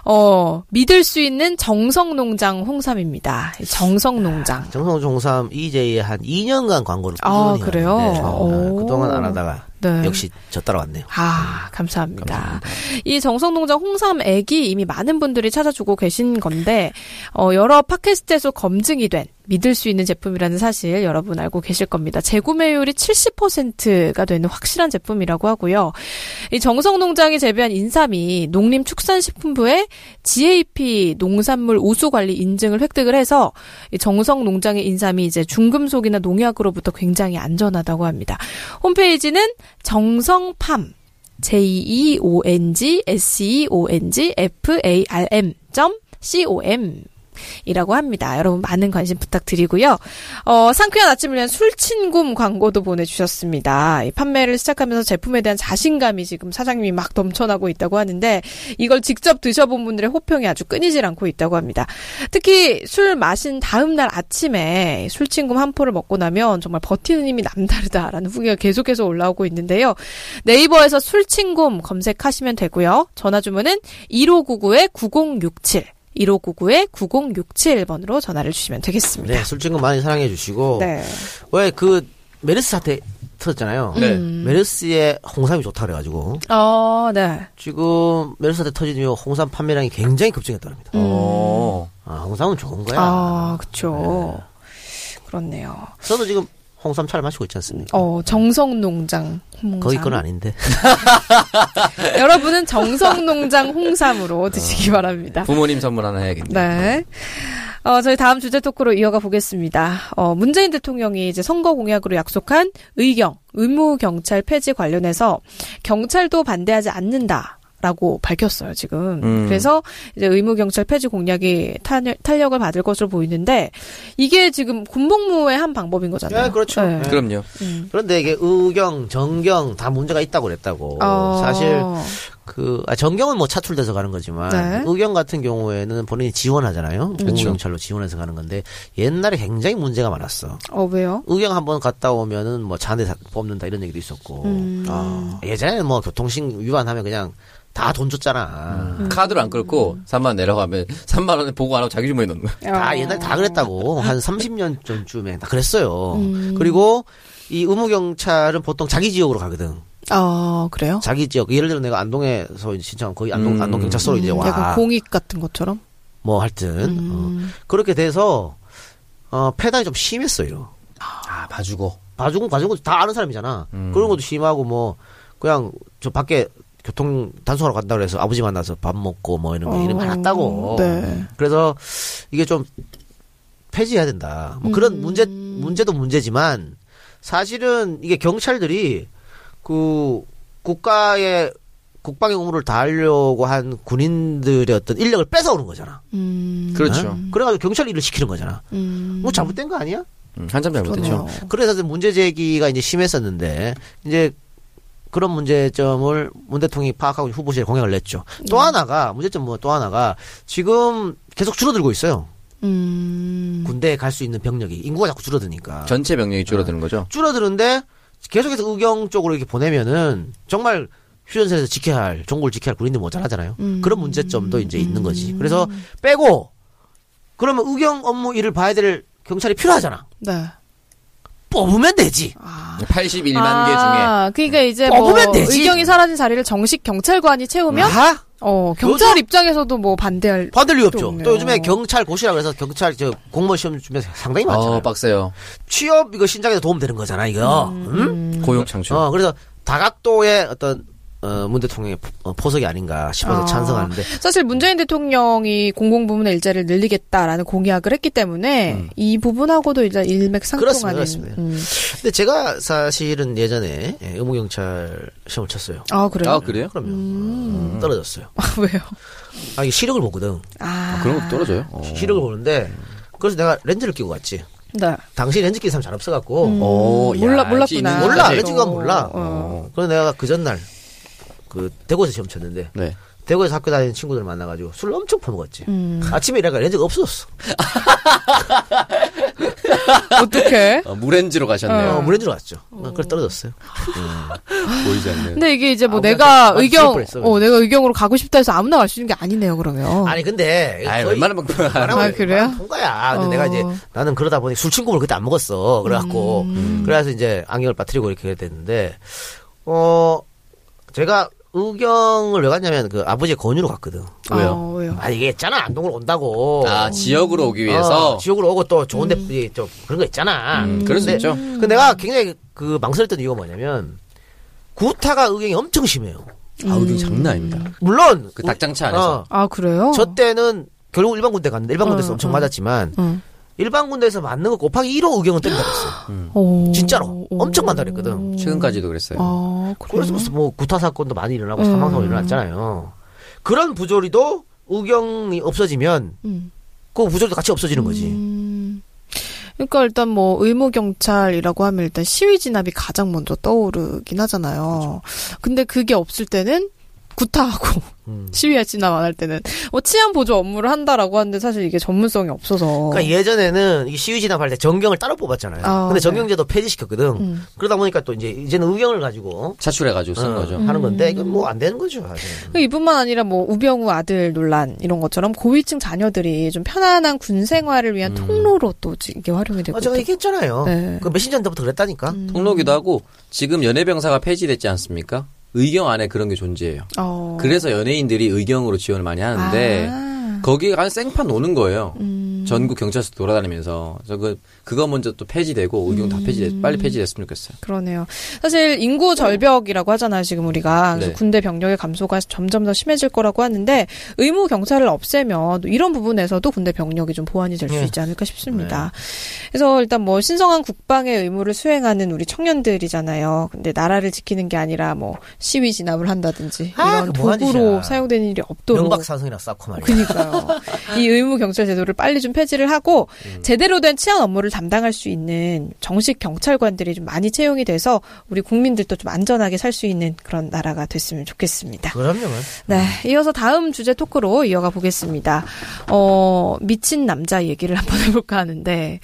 어 믿을 수 있는 정성농장 홍삼입니다. 정성농장. 정성종 홍삼 EJ에 한 2년간 광고를 아, 그래요? 아, 오. 그동안 안 하다가 네. 역시 저 따라왔네요. 아, 감사합니다. 이 정성농장 홍삼 액이 이미 많은 분들이 찾아주고 계신 건데, 어, 여러 팟캐스트에서 검증이 된 믿을 수 있는 제품이라는 사실 여러분 알고 계실 겁니다. 재구매율이 70%가 되는 확실한 제품이라고 하고요. 이 정성농장이 재배한 인삼이 농림축산식품부의 GAP 농산물 우수관리 인증을 획득을 해서 이 정성농장의 인삼이 이제 중금속이나 농약으로부터 굉장히 안전하다고 합니다. 홈페이지는 정성팜 J-E-O-N-G S-E-O-N-G F-A-R-M 점 C-O-M 이라고 합니다. 여러분 많은 관심 부탁드리고요. 어, 상쾌한 아침을 위한 술친굼 광고도 보내주셨습니다. 이 판매를 시작하면서 제품에 대한 자신감이 지금 사장님이 막 넘쳐나고 있다고 하는데 이걸 직접 드셔본 분들의 호평이 아주 끊이질 않고 있다고 합니다. 특히 술 마신 다음 날 아침에 술친굼 한 포를 먹고 나면 정말 버티는 힘이 남다르다라는 후기가 계속해서 올라오고 있는데요. 네이버에서 술친굼 검색하시면 되고요. 전화 주문은 1599-9067 1599-9067번으로 전화를 주시면 되겠습니다. 네, 술친구 많이 사랑해 주시고 네. 왜 그 메르스 사태 터졌잖아요. 네. 음. 메르스에 홍삼이 좋다 그래가지고 어, 네. 지금 메르스 사태 터진 이후 홍삼 판매량이 굉장히 급증했답니다. 어. 아, 홍삼은 좋은 거야. 아, 그쵸. 그렇네요. 저도 지금 홍삼 차를 마시고 있지 않습니까? 어, 정성농장 홍삼. 거기 건 아닌데. *laughs* 여러분은 정성농장 홍삼으로 드시기 바랍니다. 부모님 선물 하나 해야겠네요. 네. 어, 저희 다음 주제 토크로 이어가 보겠습니다. 어, 문재인 대통령이 이제 선거 공약으로 약속한 의경, 의무 경찰 폐지 관련해서 경찰도 반대하지 않는다. 라고 밝혔어요, 지금. 음. 그래서 이제 의무 경찰 폐지 공약이 탄, 탄력 을 받을 것으로 보이는데 이게 지금 군복무의 한 방법인 거잖아요. 네, 그렇죠. 네. 네. 그럼요. 음. 그런데 이게 의경, 정경 다 문제가 있다고 그랬다고. 어. 사실 그 아, 정경은 뭐 차출돼서 가는 거지만 네. 의경 같은 경우에는 본인이 지원하잖아요. 그렇죠. 의무경찰로 지원해서 가는 건데 옛날에 굉장히 문제가 많았어. 어, 왜요? 의경 한번 갔다 오면은 뭐 사- 뽑는다 이런 얘기도 있었고. 음. 아, 예전에는 뭐 교통신 위반하면 그냥 다 돈 줬잖아. 음. 카드로 안 끌고 3만 내려가면 3만 원에 보고 안 하고 자기 주머니에 넣는 거야. 다 어. 옛날 다 그랬다고 한 30년 전쯤에 다 그랬어요. 음. 그리고 이 의무 경찰은 보통 자기 지역으로 가거든. 아, 그래요? 자기 지역 예를 들어 내가 안동에서 이제 신청 거의 안동 음. 안동 경찰서로 이제 음, 와. 약간 공익 같은 것처럼? 뭐 하여튼 음. 어, 그렇게 돼서 어 폐단이 좀 심했어요. 아, 봐주고. 봐주고 봐주고 다 아는 사람이잖아. 음. 그런 것도 심하고 뭐 그냥 저 밖에 교통 단속하러 간다 그래서 아버지 만나서 밥 먹고 뭐 이런 게 일이 많았다고. 네. 그래서 이게 좀 폐지해야 된다. 뭐 그런 음. 문제 문제도 문제지만 사실은 이게 경찰들이 그 국가의 국방의 의무를 다하려고 한 군인들의 어떤 인력을 뺏어오는 거잖아. 음. 그렇죠. 어? 그래가지고 경찰 일을 시키는 거잖아. 음. 뭐 잘못된 거 아니야? 음, 한참. 그러네요. 그래서 문제 제기가 이제 심했었는데 이제 그런 문제점을 문 대통령이 파악하고 후보실에 공약을 냈죠. 또 네. 하나가 문제점 뭐 또 하나가 지금 계속 줄어들고 있어요. 음. 군대에 갈 수 있는 병력이 인구가 자꾸 줄어드니까 전체 병력이 줄어드는 거죠. 줄어드는데 계속해서 의경 쪽으로 이렇게 보내면은 정말 휴전선에서 지켜야 할 종국을 지켜야 할 군인들 모자라잖아요. 음. 그런 문제점도 이제 있는 거지. 그래서 빼고 그러면 의경 업무 일을 봐야 될 경찰이 필요하잖아. 네. 뽑으면 되지. 81만 아, 그러니까 이제 뭐. 의경이 사라진 자리를 정식 경찰관이 채우면 아? 어, 경찰 요즘- 입장에서도 뭐 반대할 받을 리 없죠. 없네요. 또 요즘에 경찰 고시라 그래서 경찰 저 공무원 시험 준비 상당히 많잖아요. 어, 빡세요. 취업 이거 신장에도 도움 되는 거잖아 이거. 응? 고용 창출. 어 그래서 다각도의 어떤 어, 문 대통령의 포- 어, 포석이 아닌가 싶어서 아. 찬성하는데 사실 문재인 대통령이 공공부문의 일자리를 늘리겠다라는 공약을 했기 때문에 이 부분하고도 이제 일맥상통하는 그렇습니다. 음. 근데 제가 사실은 예전에 예, 의무 경찰 시험을 쳤어요. 아, 그래요? 아, 그래요? 그럼요. 음. 어, 떨어졌어요. 왜요? 아 이게 시력을 보거든. 아, 그런 것도 떨어져요. 어. 시력을 보는데 그래서 내가 렌즈를 끼고 갔지. 네. 당시 렌즈 끼는 사람 잘 없어갖고 음. 오, 야, 몰라 몰랐구나. 몰라 것까지. 렌즈가 몰라. 어. 그래서 내가 그 전날 그 대구에서 시험 쳤는데 네. 대구에서 학교 다니는 친구들 만나가지고 술을 엄청 퍼먹었지. 음. 아침에 일어나니까 렌즈가 없어졌어. *laughs* 어떡해? 어, 무렌즈로 가셨네요. 어, 물렌즈로 갔죠. 어, 그래서 떨어졌어요. 보이지 않는. 근데 이게 이제 뭐 아, 내가 의경, 뻔했어, 어, 내가 의경으로 가고 싶다 해서 아무나 갈 수 있는 게 아니네요, 그러면. 아니 근데 아이, 그- 웬만하면 아, 그래요? 본 거야. 근데 어. 내가 이제 나는 그러다 보니 술 친구를 그때 안 먹었어. 그래갖고 음. 그래서 이제 안경을 빠뜨리고 이렇게 됐는데 어 제가 의경을 왜 갔냐면 그 아버지의 권유로 갔거든. 왜요? 아, 왜요? 아 이게 있잖아 안동으로 온다고. 아 지역으로 오기 위해서 어, 지역으로 오고 또 좋은데 이, 또 그런 거 있잖아. 음, 그럴 수 근데- 있죠. 그 내가 굉장히 그 망설였던 이유가 뭐냐면 구타가 의경이 엄청 심해요. 아 의경 장난 아닙니다. 물론 그 닭장차 안에서 어, 아, 그래요? 저 때는 결국 일반 군대 갔는데 일반 군대에서 어, 엄청 어. 맞았지만 응. 일반 군대에서 맞는 거 곱하기 1호 의경은 때린다 그랬어. 오. 진짜로. 오. 엄청 많다 그랬거든. 최근까지도 그랬어요. 아? 그래서 무슨 뭐 구타 사건도 많이 일어나고 음. 사망 사고 일어났잖아요. 그런 부조리도 의경이 없어지면 음. 그 부조리도 같이 없어지는 거지. 음. 그러니까 일단 뭐 의무 경찰이라고 하면 일단 시위 진압이 가장 먼저 떠오르긴 하잖아요. 근데 그게 없을 때는 구타하고 음. *laughs* 시위 진압 안할 때는 뭐 치안 보조 업무를 한다라고 하는데 사실 이게 전문성이 없어서 그러니까 예전에는 이 시위 진압할 때 전경을 따로 뽑았잖아요. 아, 근데 네. 전경제도 폐지시켰거든. 음. 그러다 보니까 또 이제 이제는 의경을 가지고 차출해 가지고 쓴 어, 거죠. 하는 건데 이건 뭐 안 되는 거죠. 사실. 그 이뿐만 아니라 뭐 우병우 아들 논란 이런 것처럼 고위층 자녀들이 좀 편안한 군 생활을 위한 통로로 또 이게 활용이 되고 아, 제가. 얘기했잖아요. 네. 그 몇십 년 전부터 그랬다니까. 통로기도 하고 지금 연예병사가 폐지됐지 않습니까? 의경 안에 그런 게 존재해요. 어. 그래서 연예인들이 의경으로 지원을 많이 하는데 아. 거기 가 생판 노는 거예요. 음. 전국 경찰서 돌아다니면서 저그 그거 먼저 또 폐지되고 의경 다 폐지됐 빨리 폐지됐으면 좋겠어요. 그러네요. 사실 인구 절벽이라고 하잖아요, 지금 우리가. 그래서 네. 군대 병력의 감소가 점점 더 심해질 거라고 하는데 의무 경찰을 없애면 이런 부분에서도 군대 병력이 좀 보완이 될수 네. 있지 않을까 싶습니다. 그래서 일단 뭐 신성한 국방의 의무를 수행하는 우리 청년들이잖아요. 근데 나라를 지키는 게 아니라 뭐 시위 진압을 한다든지 아, 이런 도구로. 사용되는 일이 없도록 명박사성이나 쌓고 말이야. 그니까요. 이 의무 경찰 제도를 빨리 좀 폐지를 하고 음. 제대로 된 치안 업무를 담당할 수 있는 정식 경찰관들이 좀 많이 채용이 돼서 우리 국민들도 좀 안전하게 살 수 있는 그런 나라가 됐으면 좋겠습니다. 그럼요. 네, 이어서 다음 주제 토크로 이어가 보겠습니다. 어, 미친 남자 얘기를 한번 해볼까 하는데,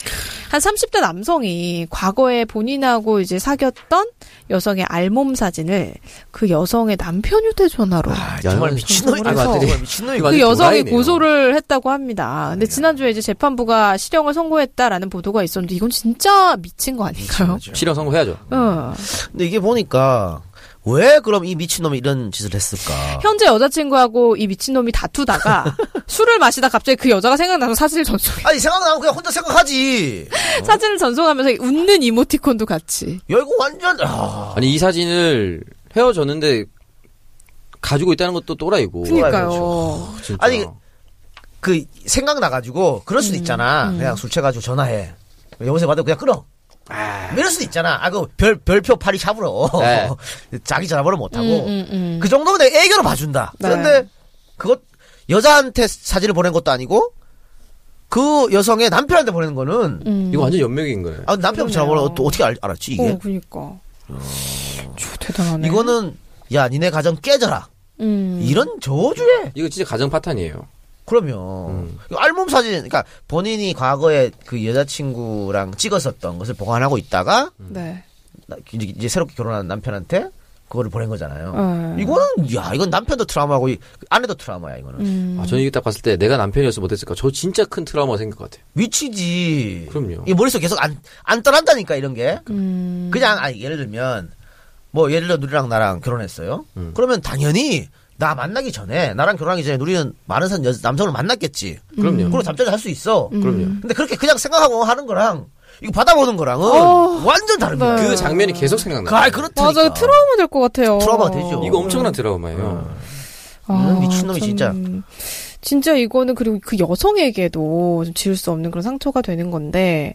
한 30대 남성이 과거에 본인하고 이제 사귀었던 여성의 알몸 사진을 그 여성의 남편 휴대전화로 아, 정말 미친놈이 정말 미친놈이 그 여성이 고소를 했다고 합니다. 근데 지난주에 이제 재판부가 실형을 선고했다라는 보도가 있었는데 이건 진짜 미친 거 아닌가요? 실형 선고해야죠. 어. 근데 이게 보니까 왜 그럼 이 미친놈이 이런 짓을 했을까? 현재 여자친구하고 이 미친놈이 다투다가 *laughs* 술을 마시다 갑자기 그 여자가 생각나서 사진을 전송해. 아니 생각나면 그냥 혼자 생각하지. *laughs* 사진을 전송하면서 웃는 이모티콘도 같이. 야 이거 완전 아, 아니 이 사진을 헤어졌는데 가지고 있다는 것도 또라이고. 그니까요. 진짜. 아니, 그 생각 나가지고 그럴 음, 수도 있잖아. 그냥 술 취해가지고 전화해. 여보세요 받아 그냥 끊어. 이럴 수도 있잖아. 아, 그 별, 별표 파리 샵으로. 네. *laughs* 자기 전화번호 못하고. 음, 음, 음. 그 정도면 내가 애교로 봐준다. 네. 그런데, 그것, 여자한테 사진을 보낸 것도 아니고, 그 여성의 남편한테 보내는 거는, 음. 이거 완전 연맥인 거예요. 아, 남편 그러네요. 전화번호 또 어떻게 알, 알았지, 이게? 어, 그니까. 저 대단하네. 이거는, 야, 니네 가정 깨져라. 음. 이런 저주에. 이거 진짜 가정 파탄이에요. 그럼요. 음. 알몸 사진, 그러니까 본인이 과거에 그 여자친구랑 찍었었던 것을 보관하고 있다가 네. 나- 이제, 새롭게 결혼한 남편한테 그거를 보낸 거잖아요. 어. 이거는 야 이건 남편도 트라우마고 이- 아내도 트라우마야 이거는 음. 아, 저는 이거 딱 봤을 때 내가 남편이었으면 못했을까? 저 진짜 큰 트라우마가 생길 것 같아요. 위치지. 그럼요. 이 머릿속 계속 안안 떠난다니까 이런 게 음. 그냥 아니 예를 들면 뭐 예를 들어 누리랑 나랑 결혼했어요. 음. 그러면 당연히 나 만나기 전에 나랑 결혼하기 전에 누리는 많은 사- 여- 남성을 만났겠지. 그럼요. 그리고 잠자리 할 수 있어. 그럼요. 근데 그렇게 그냥 생각하고 하는 거랑 이거 받아보는 거랑은 어. 완전 다릅니다. 네. 그 장면이 계속 생각나요. 아, 그렇다니까. 맞아, 트라우마 될 것 같아요. 트라우마가 되죠. 이거 엄청난 트라우마예요. 아, 미친놈이 참, 진짜. 진짜 이거는 그리고 그 여성에게도 좀 지울 수 없는 그런 상처가 되는 건데,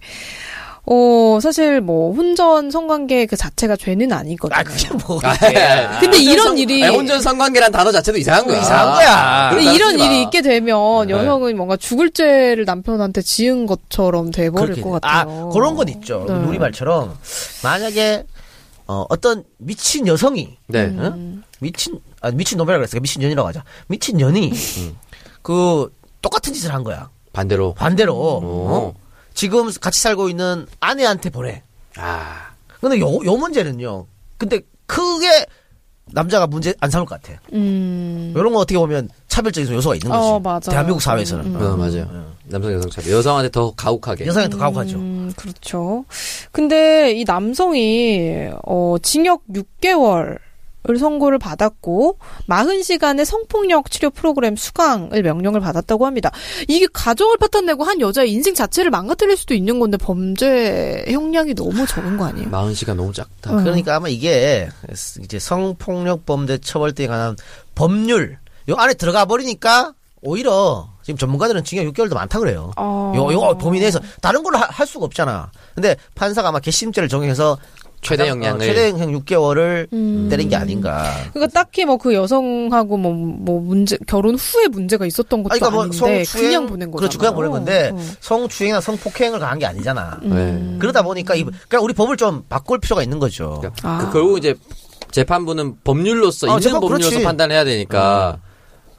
어, 사실 뭐, 혼전 성관계 그 자체가 죄는 아니거든요. 아 그게 뭐 *laughs* 근데 이런 일이. 아니, 혼전 성관계란 단어 자체도 이상한 거야. 이상한 거야. 근데 그러지 이런 마. 일이 있게 되면 네. 여성은 뭔가 죽을 죄를 남편한테 지은 것처럼 돼 버릴 그렇게 것 돼. 같아요. 아 그런 건 있죠. 네. 우리 말처럼 만약에 어, 어떤 미친 여성이 네. 음. 응? 미친 아 미친 놈이라 그랬어. 미친 년이라고 하자. 미친 년이 그 똑같은 짓을 한 거야. 반대로. 반대로 오. 어? 지금 같이 살고 있는 아내한테 보내. 아. 근데 요, 요 문제는요. 근데 크게 남자가 문제 안 삼을 것 같아. 음. 이런 거 어떻게 보면 차별적인 요소가 있는 거지. 어, 맞아요. 대한민국 사회에서는. 음, 어, 맞아요. 남성 여성 차별. 여성한테 더 가혹하게. 여성이 더 가혹하죠. 음, 그렇죠. 근데 이 남성이 어 징역 6개월 선고를 받았고 40시간의 성폭력 치료 프로그램 수강을 명령을 받았다고 합니다. 이게 가정을 파탄내고 한 여자의 인생 자체를 망가뜨릴 수도 있는 건데 범죄 형량이 너무 적은 거 아니에요? 40시간 너무 작다. 어. 그러니까 아마 이게 이제 성폭력 범죄 처벌대에 관한 법률 요 안에 들어가 버리니까 오히려 지금 전문가들은 징역 6개월도 많다 그래요. 어. 요, 요 범위 내에서 다른 걸로 하- 할 수가 없잖아. 근데 판사가 아마 개심죄를 정해서 최대 가장, 형량을. 어, 최대형 6개월을 음. 때린 게 아닌가. 그러니까 딱히 뭐 그 여성하고 뭐, 뭐 문제 결혼 후에 문제가 있었던 것도 아니, 그러니까 뭐 아닌데 성추행 그냥 보낸 거잖아. 그렇죠. 그냥 보낸 건데 어. 성추행이나 성폭행을 가한 게 아니잖아. 네. 그러다 보니까 이 그러니까 우리 법을 좀 바꿀 필요가 있는 거죠. 그러니까 아. 그 결국 이제 재판부는 법률로서 어, 있는 재판 법률로서 그렇지. 판단해야 되니까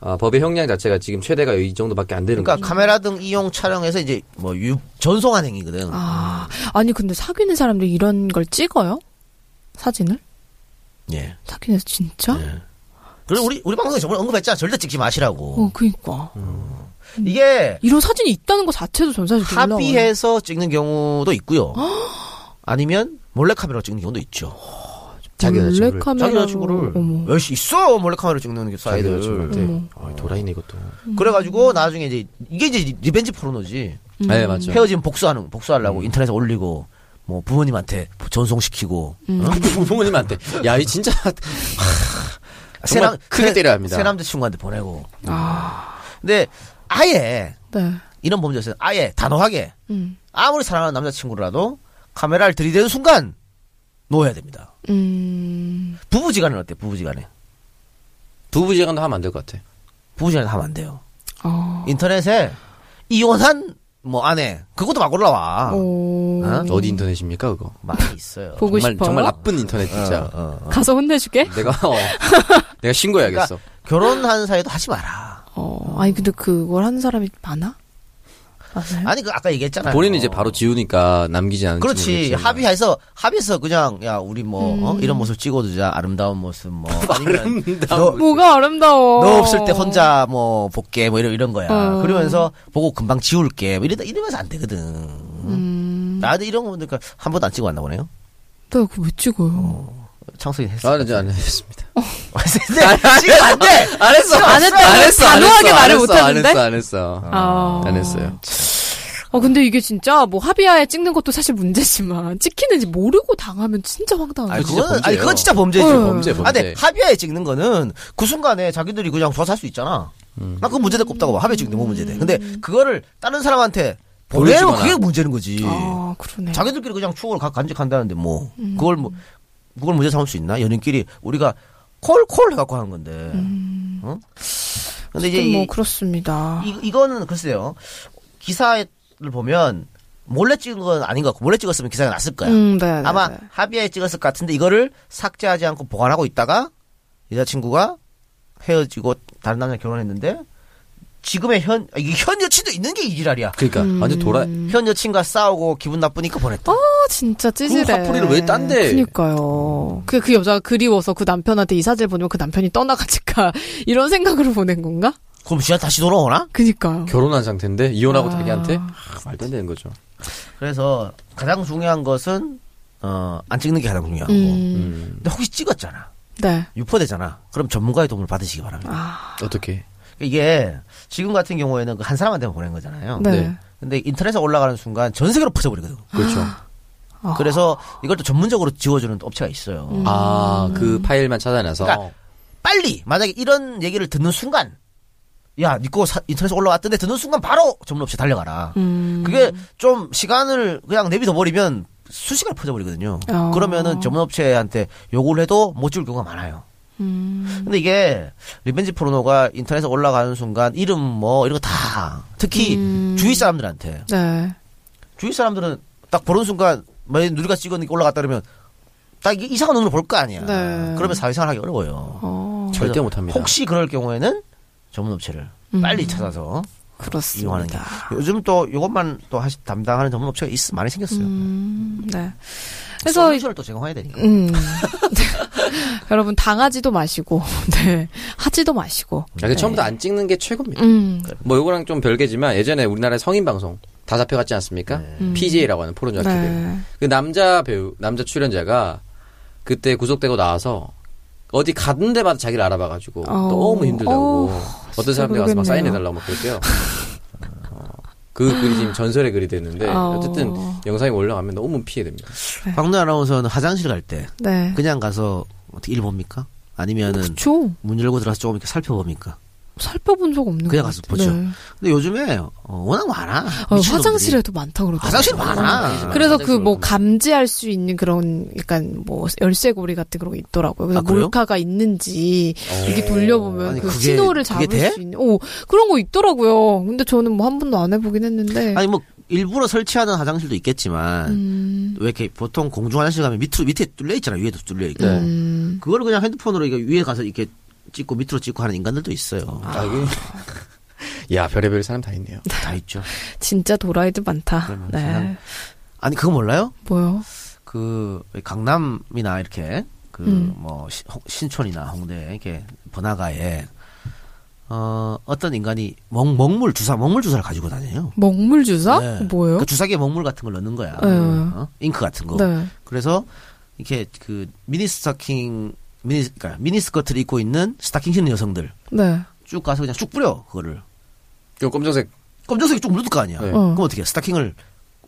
어, 법의 형량 자체가 지금 최대가 이 정도밖에 안 되는 그러니까 거죠. 카메라 등 이용 촬영해서 이제 뭐 유, 전송한 행위거든. 아, 아니 근데 사귀는 사람들이 이런 걸 찍어요? 사진을? 예. 사귀는 진짜? 예. 그리고 우리 우리 방송에 저번에 언급했잖아. 절대 찍지 마시라고. 어, 그니까. 이게 이런 사진이 있다는 것 자체도 전 사실. 합의해서 찍는 경우도 있고요. 아니면 몰래 카메라로 찍는 경우도 있죠. 자기 여자친구를. 자기 여자친구를. 열시 있어 몰래 카메라로 찍는 게 사이들. 여자친구한테. 아, 도라이네 이것도. 그래가지고 나중에 이제 이게 이제 리벤지 포르노지. 네 맞죠. 헤어지면 복수하는 복수하려고 인터넷에 올리고 뭐 부모님한테 전송시키고 음. 어? 부모님한테 야 이 진짜 새남 크게 새- 때려야 합니다. 새 남자친구한테 보내고. 아, 근데 아예 네. 이런 범죄였어요. 아예 단호하게 음. 아무리 사랑하는 남자친구라도 카메라를 들이대는 순간 놓아야 됩니다. 음. 부부지간은 어때? 부부지간에 부부지간도 하면 안 될 것 같아. 부부지간에 하면 안 돼요. 어. 인터넷에 이혼한 뭐 아내 그것도 막 올라와. 오. 어? 어디 인터넷입니까 그거? 많이 있어요. 보고 정말 싶어요? 정말 나쁜 인터넷 진짜. 어, 어, 어. 가서 혼내주게? 내가 어, *laughs* 내가 신고해야겠어. 그러니까 결혼한 사이도 하지 마라. 어, 아니 근데 그걸 하는 사람이 많아? 맞아요? 아니 그 아까 얘기했잖아요. 본인은 이제 바로 지우니까 남기지 않는 그렇지. 합의해서 합의해서 그냥 야 우리 뭐 음. 어? 이런 모습 찍어두자 아름다운 모습 뭐 *laughs* 아니면 너, 뭐가 아름다워? 너 없을 때 혼자 뭐 볼게 뭐 이런 이런 거야 어. 그러면서 보고 금방 지울게 뭐 이러다 이러면서 안 되거든 음. 나도 이런 거 보니까 한 번도 안 찍어 왔나 보네요 내가 그거 왜 찍어요? 창석이 했어 아, 네, 안 했습니다. 근데 지금 안 돼 안 했어. 안 했다고 안 했어. 안 단호하게 했어, 말을 안 했어, 못하는데? 안 했어. 안 했어. 아. 안 했어요. 어, 근데 이게 진짜 뭐 합의하에 찍는 것도 사실 문제지만 찍히는지 모르고 당하면 진짜 황당하죠. 아니, 진짜 그건, 아니. 그건 진짜 범죄죠 어. 범죄, 범죄. 아, 근데 합의하에 찍는 거는 그 순간에 자기들이 그냥 좋아서 할 수 있잖아 음. 나 그건 문제될 거 없다고 봐 합의에 찍는 게뭐 문제돼 근데 그거를 다른 사람한테 보내면. 그게 문제는 거지 아, 그러네. 자기들끼리 그냥 추억을 가- 간직한다는데 뭐 그걸 뭐 그걸 문제 삼을 수 있나 연인끼리 우리가 콜콜 해갖고 하는 건데 어? 근데 이제 뭐 이, 그렇습니다. 이 이거는 글쎄요 기사를 보면 몰래 찍은 건 아닌 것 같고 몰래 찍었으면 기사가 났을 거야 음, 네, 네, 아마 네. 합의하에 찍었을 것 같은데 이거를 삭제하지 않고 보관하고 있다가 여자친구가 헤어지고 다른 남자 결혼했는데 지금의 현 아, 이게 현 여친도 있는 게 이지랄이야. 그러니까 음. 완전 도라. 현 여친과 싸우고 기분 나쁘니까 보냈다. 아, 진짜 찌질해. 그 화풀이를 왜 딴 데? 그니까요. 그, 그 여자가 그리워서 그 남편한테 이 사진을 보내면 그 남편이 떠나가니까 *laughs* 이런 생각으로 보낸 건가? 그럼 지가 다시 돌아오나? 그니까요. 결혼한 상태인데 이혼하고 아. 자기한테 아, 말도 안 되는 거죠. 그래서 가장 중요한 것은 어, 안 찍는 게 가장 중요하고. 음, 음. 근데 혹시 찍었잖아. 네. 유포되잖아. 그럼 전문가의 도움을 받으시기 바랍니다. 아, 어떻게? 이게 지금 같은 경우에는 그 한 사람한테만 보낸 거잖아요. 네. 네. 근데 인터넷에 올라가는 순간 전 세계로 퍼져버리거든. 그렇죠. 아. 그래서 이걸 또 전문적으로 지워주는 또 업체가 있어요. 음. 아, 그 파일만 찾아내서. 그러니까 빨리 만약에 이런 얘기를 듣는 순간 야, 니거 인터넷에 올라왔던데 듣는 순간 바로 전문 업체 달려가라. 음. 그게 좀 시간을 그냥 내비둬 버리면 순식간 퍼져버리거든요. 어. 그러면은 전문 업체한테 요구를 해도 못 줄 경우가 많아요. 음. 근데 이게 리벤지 포르노가 인터넷에 올라가는 순간 이름 뭐 이런 거 다 특히 음. 주위 사람들한테 네. 주위 사람들은 딱 보는 순간 만약 누리가 찍었는 게 올라갔다 그러면 딱 이상한 눈으로 볼 거 아니야. 네. 그러면 사회생활 하기 어려워요. 어, 절대 못합니다. 혹시 그럴 경우에는 전문업체를 음. 빨리 찾아서 이용하는 게. 그렇습니다. 요즘 또 이것만 또 하시, 담당하는 전문 업체가 있, 많이 생겼어요. 음, 네. 그래서 솔루션을 또 제공해야 되니까. 음. *laughs* 여러분 당하지도 마시고, *laughs* 네. 하지도 마시고. 아, 그 처음부터 안 찍는 게 최고입니다. 음. 뭐 요거랑 좀 별개지만 예전에 우리나라의 성인 방송 다 잡혀갔지 않습니까? 음. PJ라고 하는 포르노 악기들. 네. 그 남자 배우, 남자 출연자가 그때 구속되고 나와서 어디 가는 데마다 자기를 알아봐가지고 어. 너무 힘들다고 어, 어떤 사람들 가서 막. 사인해달라고 막 그랬대요. 어, 그 글이 지금 전설의 글이 됐는데 어. 어쨌든 영상이 올라가면 너무 피해됩니다. 박노 아나운서는 화장실 갈때 네. 그냥 가서 어떻게 일 봅니까? 아니면은 그쵸. 문 열고 들어가서 조금 이렇게 살펴봅니까? 살펴본 적 없는 그냥 것 가서 같아요. 보죠. 네. 근데 요즘에 어, 워낙 많아. 어. 화장실에도 많다 그러더라고요. 화장실 많아. 그래서 그 뭐 감지할 수 있는 그런 약간 뭐 열쇠고리 같은 그런 게 있더라고요. 그래서 아? 몰카가 있는지 이렇게 돌려보면 아니, 그 그게- 신호를 잡을 돼? 수 있는. 오 그런 거 있더라고요. 근데 저는 뭐 한 번도 안 해보긴 했는데. 아니 뭐 일부러 설치하는 화장실도 있겠지만 음, 왜 이렇게 보통 공중 화장실 가면 밑으로 밑에 뚫려 있잖아 위에도 뚫려 있고 네. 음, 그거를 그냥 핸드폰으로 이게 위에 가서 이렇게 찍고 밑으로 찍고 하는 인간들도 있어요. 아, 이게 *laughs* 야 별의별 사람 다 있네요. 다 있죠. 진짜 도라이도 많다. 그러면 네. 아니 그거 몰라요? 뭐요? 그 강남이나 이렇게 그 음. 뭐 신촌이나 홍대 이렇게 번화가에 어 어떤 인간이 먹, 먹물 주사 먹물 주사를 가지고 다녀요. 먹물 주사? 네. 뭐예요? 그 주사기에 먹물 같은 걸 넣는 거야. 네. 어? 잉크 같은 거. 네. 그래서 이렇게 그 미니 스타킹 미니 그러니까 미니 스커트를 입고 있는 스타킹 신는 여성들 네. 쭉 가서 그냥 쭉 뿌려 그거를 그 검정색 검정색이 쭉 묻을 거 아니야. 네. 어. 그럼 어떻게 해? 스타킹을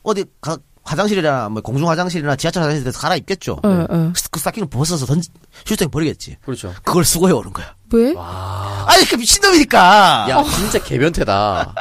어디 가, 화장실이나 뭐 공중 화장실이나 지하철 화장실에서 갈아입겠죠. 네, 네. 그 스타킹을 벗어서 던지 휴대폰 버리겠지. 그렇죠. 그걸 수거해 오는 거야. 왜? 아니 그 미친놈이니까. 야 진짜 개변태다.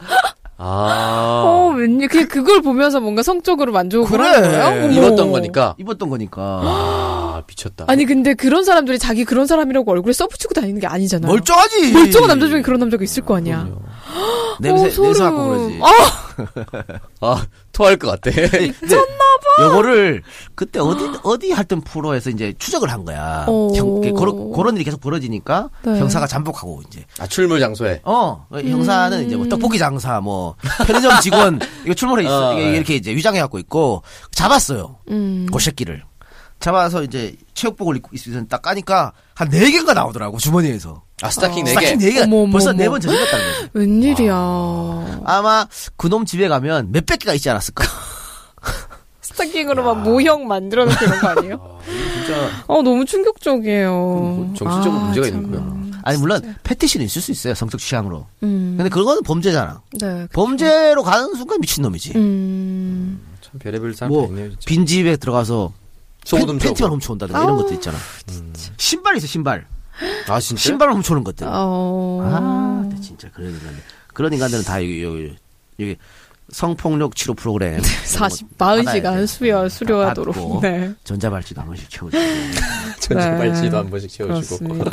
*laughs* 아 어, 왠지 그냥 그걸 보면서 뭔가 성적으로 만족을 그래. 하는 거예요? 어머. 입었던 거니까 입었던 거니까. 아 미쳤다. 아니 근데 그런 사람들이 자기 그런 사람이라고 얼굴에 써붙이고 다니는 게 아니잖아요. 멀쩡하지. 멀쩡한 남자 중에 그런 남자가 있을 거 아니야. 그럼요. *gasps* 냄새 어, 소름. 냄새 맡고 그러지. 아, *laughs* 아 토할 것 같아. *laughs* 요거를 그때 어디 어디 할던 프로에서 이제 추적을 한 거야. 어. 형, 그런 그런 일이 계속 벌어지니까 네. 형사가 잠복하고 이제 아 출몰 장소에 어 형사는 이제 뭐 떡볶이 장사 뭐 편의점 직원 이거 출몰해 있어 *laughs* 어, 이게 네. 이렇게 이제 위장해 갖고 있고 잡았어요. 음. 그 새끼를 잡아서 이제 체육복을 입고 있으면 딱 까니까 한 네 개가 나오더라고 주머니에서. 아 스타킹 네 스타킹 개. 네 개가 어머, 어머, 벌써. 네 번 저질렀다는 거지. *laughs* 웬일이야. 아마 그놈 집에 가면 몇백 개가 있지 않았을까. *laughs* 스타킹으로 막 모형 만들어 놓고 이런 거 아니에요? 진짜 어, 너무 충격적이에요. 뭐 정신적으로 아, 문제가 참. 있는 거야. 아니 물론 패티시는 있을 수 있어요 성적 취향으로. 음. 근데 그거는 범죄잖아. 네. 범죄로 가는 순간 미친 놈이지. 음. 참 별의별 사람 다뭐 있네요. 진짜. 빈 집에 들어가서 속옷 팬. 팬티만 훔쳐온다든가 이런 것도 있잖아. 신발 있어 신발. 아 진짜. 신발 훔쳐오는 것들. 어. 아, 나 진짜 그런 인간들. 그런 인간들은 다 여기 여기, 여기 성폭력 치료 프로그램 40, 받아야 40시간 돼. 수여, 수료하도록. 네. 전자발찌도 한 번씩 채워주고. *laughs* 전자발찌도 네. 한 번씩 채워주고.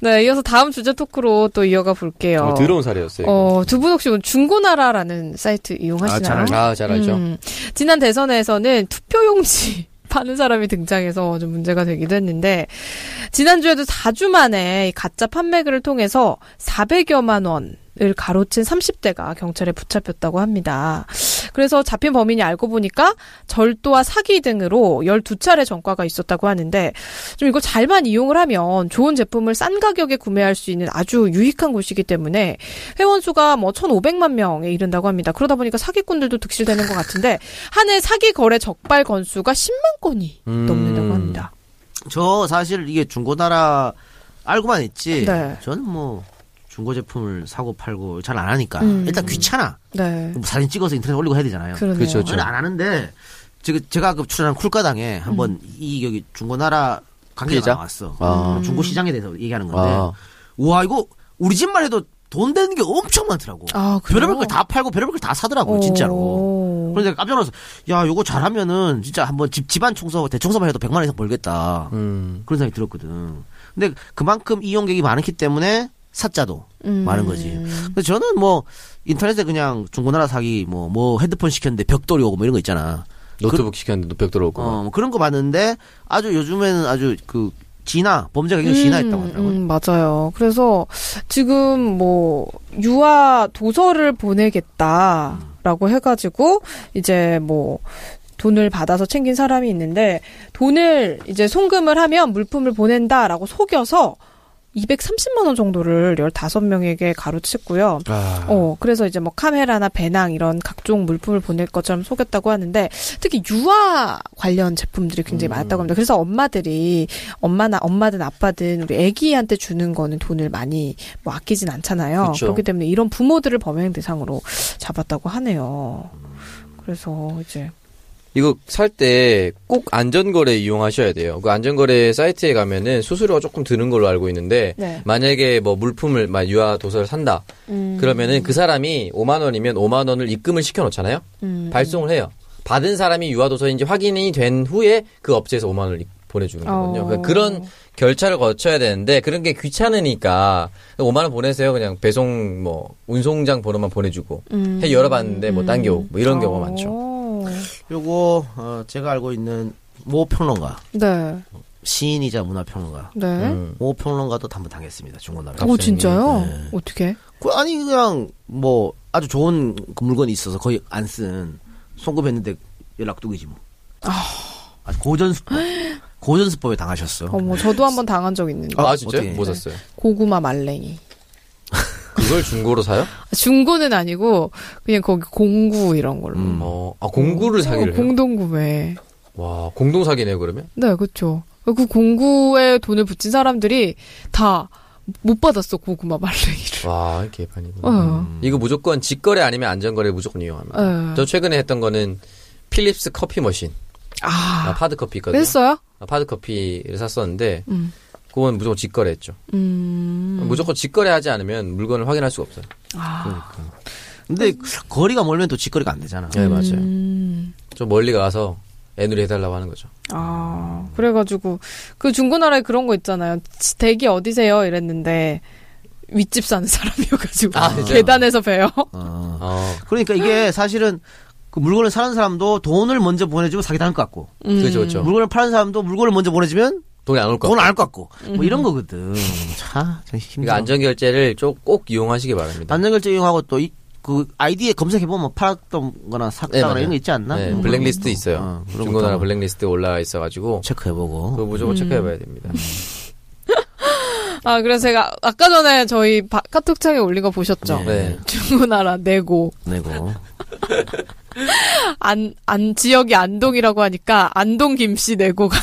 네, 이어서 다음 주제 토크로 또 이어가 볼게요. 어, 더러운 사례였어요. 어, 두 분 혹시 중고나라라는 사이트 이용하시나요? 아, 잘 아, 잘 알죠. 음, 지난 대선에서는 투표용지 파는 사람이 등장해서 좀 문제가 되기도 했는데, 지난주에도 4주 만에 이 가짜 판매글을 통해서 400여만 원을 가로챈 30대가 경찰에 붙잡혔다고 합니다. 그래서 잡힌 범인이 알고 보니까 절도와 사기 등으로 12차례 전과가 있었다고 하는데, 좀 이걸 잘만 이용을 하면 좋은 제품을 싼 가격에 구매할 수 있는 아주 유익한 곳이기 때문에 회원 수가 뭐 1,500만 명에 이른다고 합니다. 그러다 보니까 사기꾼들도 득실되는 것 같은데 한 해 사기 거래 적발 건수가 10만 건이 음. 넘는다고 합니다. 저 사실 이게 중고나라 알고만 했지. 네. 저는 뭐 중고 제품을 사고 팔고 잘 안 하니까 음. 일단 귀찮아. 네. 뭐 사진 찍어서 인터넷 올리고 해야 되잖아요. 그러네요. 그렇죠, 그렇죠. 안 하는데 제가 제가 그 출연한 쿨가당에 한번 음. 이 여기 중고나라 관계자? 나왔어. 아. 음. 중고 시장에 대해서 얘기하는 건데 아, 와 이거 우리 집만 해도 돈 되는 게 엄청 많더라고. 아? 별의별 걸 다 팔고 별의별 걸 다 사더라고 진짜로. 오. 내가 깜짝 놀라서 야 요거 잘하면은 진짜 한번 집 집안 청소 대청소만 해도 100만 원 이상 벌겠다. 음. 그런 생각이 들었거든. 근데 그만큼 이용객이 많기 때문에 사자도 음. 많은 거지. 근데 저는 뭐 인터넷에 그냥 중고나라 사기 뭐뭐 헤드폰 시켰는데 벽돌이 오고 뭐 이런 거 있잖아. 노트북 시켰는데 벽 들어오고. 어, 뭐 그런 거 봤는데 아주 요즘에는 아주 그 진화 범죄가 굉장히 진화했다고 하더라고요. 음, 맞아요. 그래서 지금 뭐 유아 도서를 보내겠다라고 해가지고 이제 뭐 돈을 받아서 챙긴 사람이 있는데 돈을 이제 송금을 하면 물품을 보낸다라고 속여서 230만 원 정도를 15명에게 가로챘고요. 아. 어, 그래서 이제 뭐 카메라나 배낭 이런 각종 물품을 보낼 것처럼 속였다고 하는데 특히 유아 관련 제품들이 굉장히 음. 많았다고 합니다. 그래서 엄마들이 엄마나 엄마든 아빠든 우리 아기한테 주는 거는 돈을 많이 뭐 아끼진 않잖아요. 그쵸. 그렇기 때문에 이런 부모들을 범행 대상으로 잡았다고 하네요. 그래서 이제 이거 살 때 꼭 안전거래 이용하셔야 돼요. 그 안전거래 사이트에 가면은 수수료가 조금 드는 걸로 알고 있는데 네. 만약에 뭐 물품을 막 유아 도서를 산다. 음. 그러면은 그 사람이 5만 원이면 5만 원을 입금을 시켜 놓잖아요. 음. 발송을 해요. 받은 사람이 유아 도서인지 확인이 된 후에 그 업체에서 5만 원을 보내주는 거거든요. 어. 그러니까 그런 결차를 거쳐야 되는데 그런 게 귀찮으니까 5만 원 보내세요. 그냥 배송 뭐 운송장 번호만 보내주고 음. 해 열어봤는데 뭐 딴겨 뭐 이런 경우가 많죠. 어. 요거 어, 제가 알고 있는 모 평론가 네. 시인이자 문화평론가 네. 음. 모 평론가도 한번 당했습니다 중고나라. 오 진짜요? 네. 어떻게? 그 아니 그냥 뭐 아주 좋은 그 물건이 있어서 거의 안 쓴 송금했는데 연락 두기지 뭐. 아, 고전수법 고전수법에 *gasps* 당하셨어. 어머 저도 한번 당한 적 있는데 아, 진짜요? 뭐 샀어요? 고구마 말랭이. 그걸 중고로 사요? 중고는 아니고 그냥 거기 공구 이런 걸로. 음. 어, 아, 공구를 사기를 어, 해요? 공동 구매. 와, 공동 사기네요, 그러면? 네, 그렇죠. 그 공구에 돈을 붙인 사람들이 다 못 받았어 고구마 말랭이를. 와, 개판이구나. 어. 이거 무조건 직거래 아니면 안전거래 무조건 이용합니다. 네. 저 최근에 했던 거는 필립스 커피 머신. 아, 아, pod 커피 있거든요. 했어요? 아, pod 커피를 샀었는데, 음. 그건 무조건 직거래 했죠. 음. 무조건 직거래 하지 않으면 물건을 확인할 수가 없어요. 아. 근데 거리가 멀면 또 직거래가 안 되잖아. 네, 맞아요. 음. 좀 멀리 가서 에누리 해달라고 하는 거죠. 아, 그래가지고 그 중고나라에 그런 거 있잖아요. 지- 댁이 어디세요? 이랬는데 윗집 사는 사람이어가지고 아? 계단에서 봬요. 어. 어, 그러니까 이게 사실은 그 물건을 사는 사람도 돈을 먼저 보내주면 사기당할 것 같고 음. 그렇죠, 그렇죠. 물건을 파는 사람도 물건을 먼저 보내주면 돈이 안올안것 같고 뭐 이런 거거든. 참, 참 힘들어. 그러니까 안전결제를 좀 꼭 이용하시기 바랍니다. 안전결제 이용하고 또그 아이디에 검색해보면 팔았던 거나 샀다거나 맞아요. 이런 거 있지 않나? 네, 음, 블랙리스트 그런 거. 있어요. 어, 그런 중고나라 것도 블랙리스트에 올라와 있어가지고 체크해보고. 그거 무조건 체크해봐야 됩니다. *laughs* 아, 그래서 제가 아까 전에 저희 바- 카톡창에 올린 거 보셨죠? 네. 중고나라 내고 내고. 안, 안, 지역이 안동이라고 하니까 안동 김씨 내고 가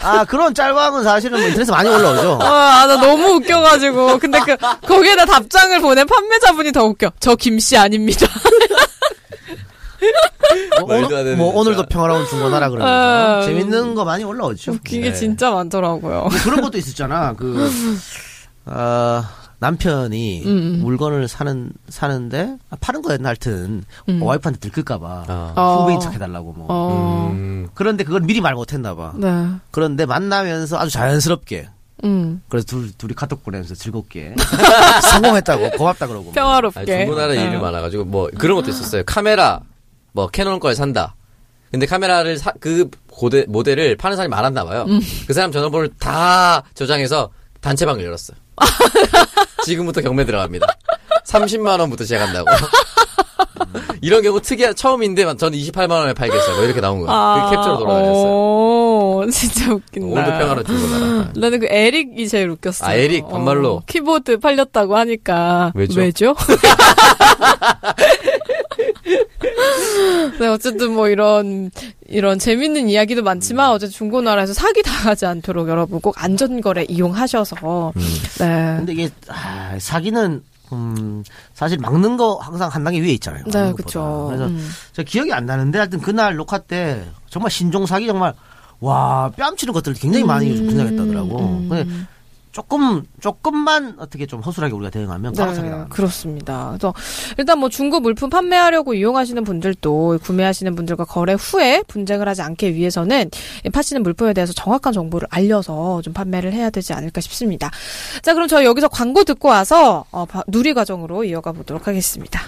아, 그런 짤방은 사실은 뭐 인터넷에 많이 올라오죠. 아, 나 너무 웃겨가지고. 근데 그, 거기에다 답장을 보낸 판매자분이 더 웃겨. 저 김씨 아닙니다. 뭐, 말도 안 오늘, 뭐. 오늘도 평화로운 중고나라 그러면서 아, 재밌는 거 많이 올라오죠. 웃긴 게 네. 진짜 많더라고요. 뭐 그런 것도 있었잖아. 그, 어, *laughs* 남편이 음. 물건을 사는, 사는데, 아, 파는 거였나 하여튼, 음. 와이프한테 들킬까봐. 아. 어. 후배인 척 해달라고 뭐. 어. 음, 그런데 그걸 미리 말 못했나봐. 네. 그런데 만나면서 아주 자연스럽게. 음. 그래서 둘, 둘이 카톡 보내면서 즐겁게. *laughs* 성공했다고, 고맙다 그러고. 아니, 평화롭게. 중고나라 일이 많아가지고 뭐 그런 것도 있었어요. 카메라 뭐 캐논 걸 산다. 근데 카메라를 사, 그 고대, 모델을 파는 사람이 많았나 봐요. 그 사람 전화번호를 다 저장해서 단체방을 열었어요. *laughs* 지금부터 경매 들어갑니다. 30만 원부터 시작한다고. 이런 경우 특이한 처음인데 저는 28만 원에 팔겠어요. 뭐 이렇게 나온 거예요. 그 캡처로 돌아다녔어요. 오, 진짜 웃긴다. 오늘도 평화로 중고나라. 나는 그 에릭이 제일 웃겼어요. 아, 에릭, 반말로. 어, 키보드 팔렸다고 하니까. 왜죠? 왜죠? *laughs* *laughs* 네, 어쨌든 뭐 이런, 이런 재밌는 이야기도 많지만, 어쨌든 중고나라에서 사기 당하지 않도록 여러분 꼭 안전거래 이용하셔서, 네. 근데 이게, 아, 사기는, 음, 사실 막는 거 항상 한 단계 위에 있잖아요. 네. 것보다. 그래서 음. 제가 기억이 안 나는데 하여튼 그날 녹화 때 정말 신종 사기 정말 와 뺨치는 것들 굉장히 많이 음, 분석했다더라고. 음. 근데 조금 조금만 어떻게 좀 허술하게 우리가 대응하면 바로 사기 네, 나가. 그렇습니다. 그래서 일단 뭐 중고 물품 판매하려고 이용하시는 분들도 구매하시는 분들과 거래 후에 분쟁을 하지 않게 위해서는 이 파시는 물품에 대해서 정확한 정보를 알려서 좀 판매를 해야 되지 않을까 싶습니다. 자, 그럼 저희 여기서 광고 듣고 와서 어, 바- 누리 과정으로 이어가 보도록 하겠습니다.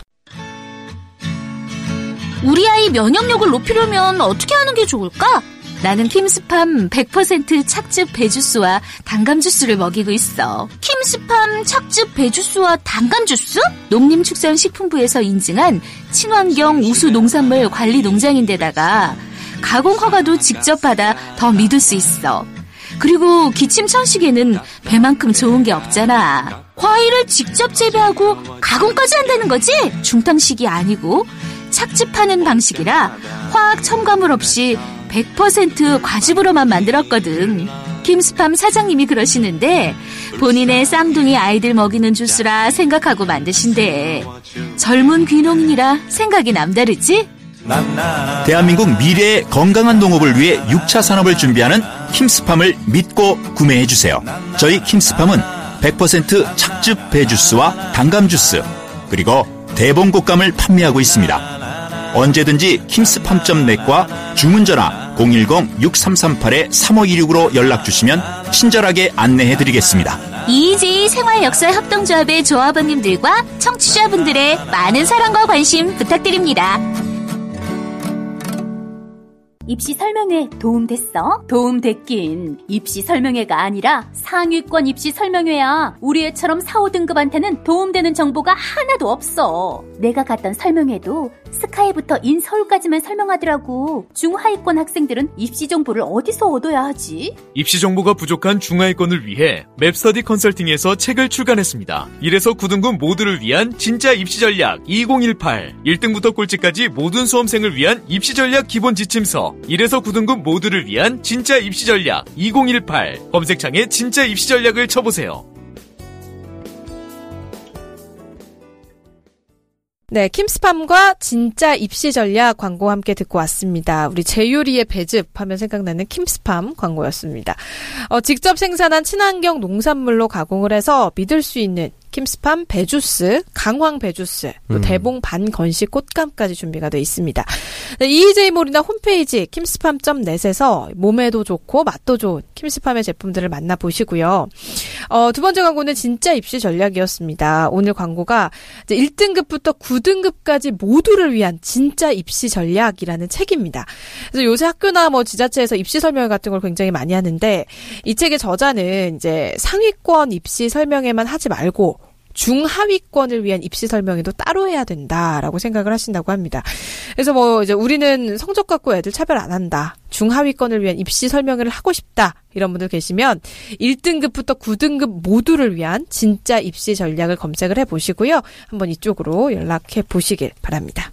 우리 아이 면역력을 높이려면 어떻게 하는 게 좋을까? 나는 킴스팜 100% 착즙 배주스와 단감 주스를 먹이고 있어. 킴스팜 착즙 배주스와 단감 주스? 농림축산식품부에서 인증한 친환경 우수 농산물 관리 농장인데다가 가공 허가도 직접 받아 더 믿을 수 있어. 그리고 기침 천식에는 배만큼 좋은 게 없잖아. 과일을 직접 재배하고 가공까지 한다는 거지? 중탕식이 아니고 착즙하는 방식이라 화학 첨가물 없이 100% 과즙으로만 만들었거든. 김스팜 사장님이 그러시는데 본인의 쌍둥이 아이들 먹이는 주스라 생각하고 만드신대. 젊은 귀농인이라 생각이 남다르지? 대한민국 미래의 건강한 농업을 위해 6차 산업을 준비하는 킴스팜을 믿고 구매해 주세요. 저희 킴스팜은 100% 착즙 배주스와 단감 주스 그리고 대봉 곡감을 판매하고 있습니다. 언제든지 킴스팜.net과 주문 전화 010-6338-3526으로 연락 주시면 친절하게 안내해 드리겠습니다. EJ 생활역사 협동조합의 조합원님들과 청취자분들의 많은 사랑과 관심 부탁드립니다. 입시 설명회 도움 됐어? 도움 됐긴. 입시 설명회가 아니라 상위권 입시 설명회야. 우리 애처럼 4, 5등급한테는 도움되는 정보가 하나도 없어. 내가 갔던 설명회도 스카이부터 인 서울까지만 설명하더라고. 중하위권 학생들은 입시 정보를 어디서 얻어야 하지? 입시 정보가 부족한 중하위권을 위해 맵스터디 컨설팅에서 책을 출간했습니다. 1에서 9등급 모두를 위한 진짜 입시 전략 2018. 1등부터 꼴찌까지 모든 수험생을 위한 입시 전략 기본 지침서 1에서 9등급 모두를 위한 진짜 입시 전략 2018. 검색창에 진짜 입시 전략을 쳐보세요. 네, 킴스팜과 진짜 입시 전략 광고 함께 듣고 왔습니다. 우리 제유리의 배즙 하면 생각나는 킴스팜 광고였습니다. 어, 직접 생산한 친환경 농산물로 가공을 해서 믿을 수 있는 킴스팜 배주스, 강황 배주스, 또 음. 대봉 반 건식 꽃감까지 준비가 돼 있습니다. 네, EJ몰이나 홈페이지 킴스팜.net에서 몸에도 좋고 맛도 좋은 킴스팜의 제품들을 만나보시고요. 어, 두 번째 광고는 진짜 입시 전략이었습니다. 오늘 광고가 이제 1등급부터 9등급까지 모두를 위한 진짜 입시 전략이라는 책입니다. 그래서 요새 학교나 뭐 지자체에서 입시 설명 같은 걸 굉장히 많이 하는데 이 책의 저자는 이제 상위권 입시 설명회만 하지 말고 중하위권을 위한 입시 설명회도 따로 해야 된다라고 생각을 하신다고 합니다. 그래서 뭐 이제 우리는 성적 갖고 애들 차별 안 한다. 중하위권을 위한 입시 설명회를 하고 싶다. 이런 분들 계시면 1등급부터 9등급 모두를 위한 진짜 입시 전략을 검색을 해 보시고요. 한번 이쪽으로 연락해 보시길 바랍니다.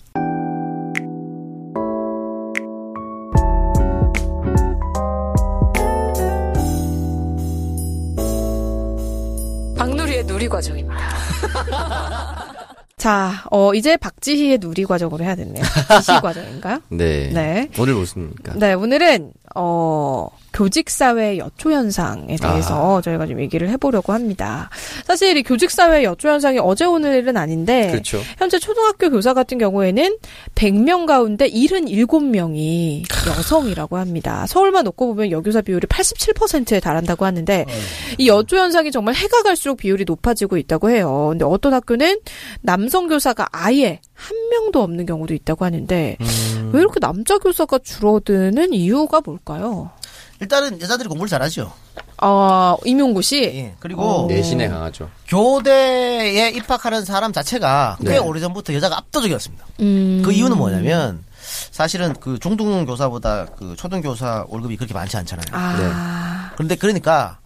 누리 과정입니다. *laughs* 자, 어, 이제 박지희의 누리 과정으로 해야 됐네요. 지시 *laughs* 과정인가요? 네. 네. 오늘 무슨입니까? 네, 오늘은, 어, 교직사회 여초현상에 대해서 아. 저희가 좀 얘기를 해보려고 합니다. 사실 이 교직사회 여초현상이 어제 오늘 일은 아닌데, 그렇죠. 현재 초등학교 교사 같은 경우에는 100명 가운데 77명이 여성이라고 합니다. 서울만 놓고 보면 여교사 비율이 87%에 달한다고 하는데 이 여조 현상이 정말 해가 갈수록 비율이 높아지고 있다고 해요. 근데 어떤 학교는 남성 교사가 아예 한 명도 없는 경우도 있다고 하는데 왜 이렇게 남자 교사가 줄어드는 이유가 뭘까요? 일단은 여자들이 공부를 잘하죠. 아, 임용고 씨? 그리고 내신에 강하죠. 교대에 입학하는 사람 자체가 꽤 네. 오래전부터 여자가 압도적이었습니다. 음. 그 이유는 뭐냐면 사실은 그 중등 교사보다 그 초등 교사 월급이 그렇게 많지 않잖아요. 아. 그런데 그러니까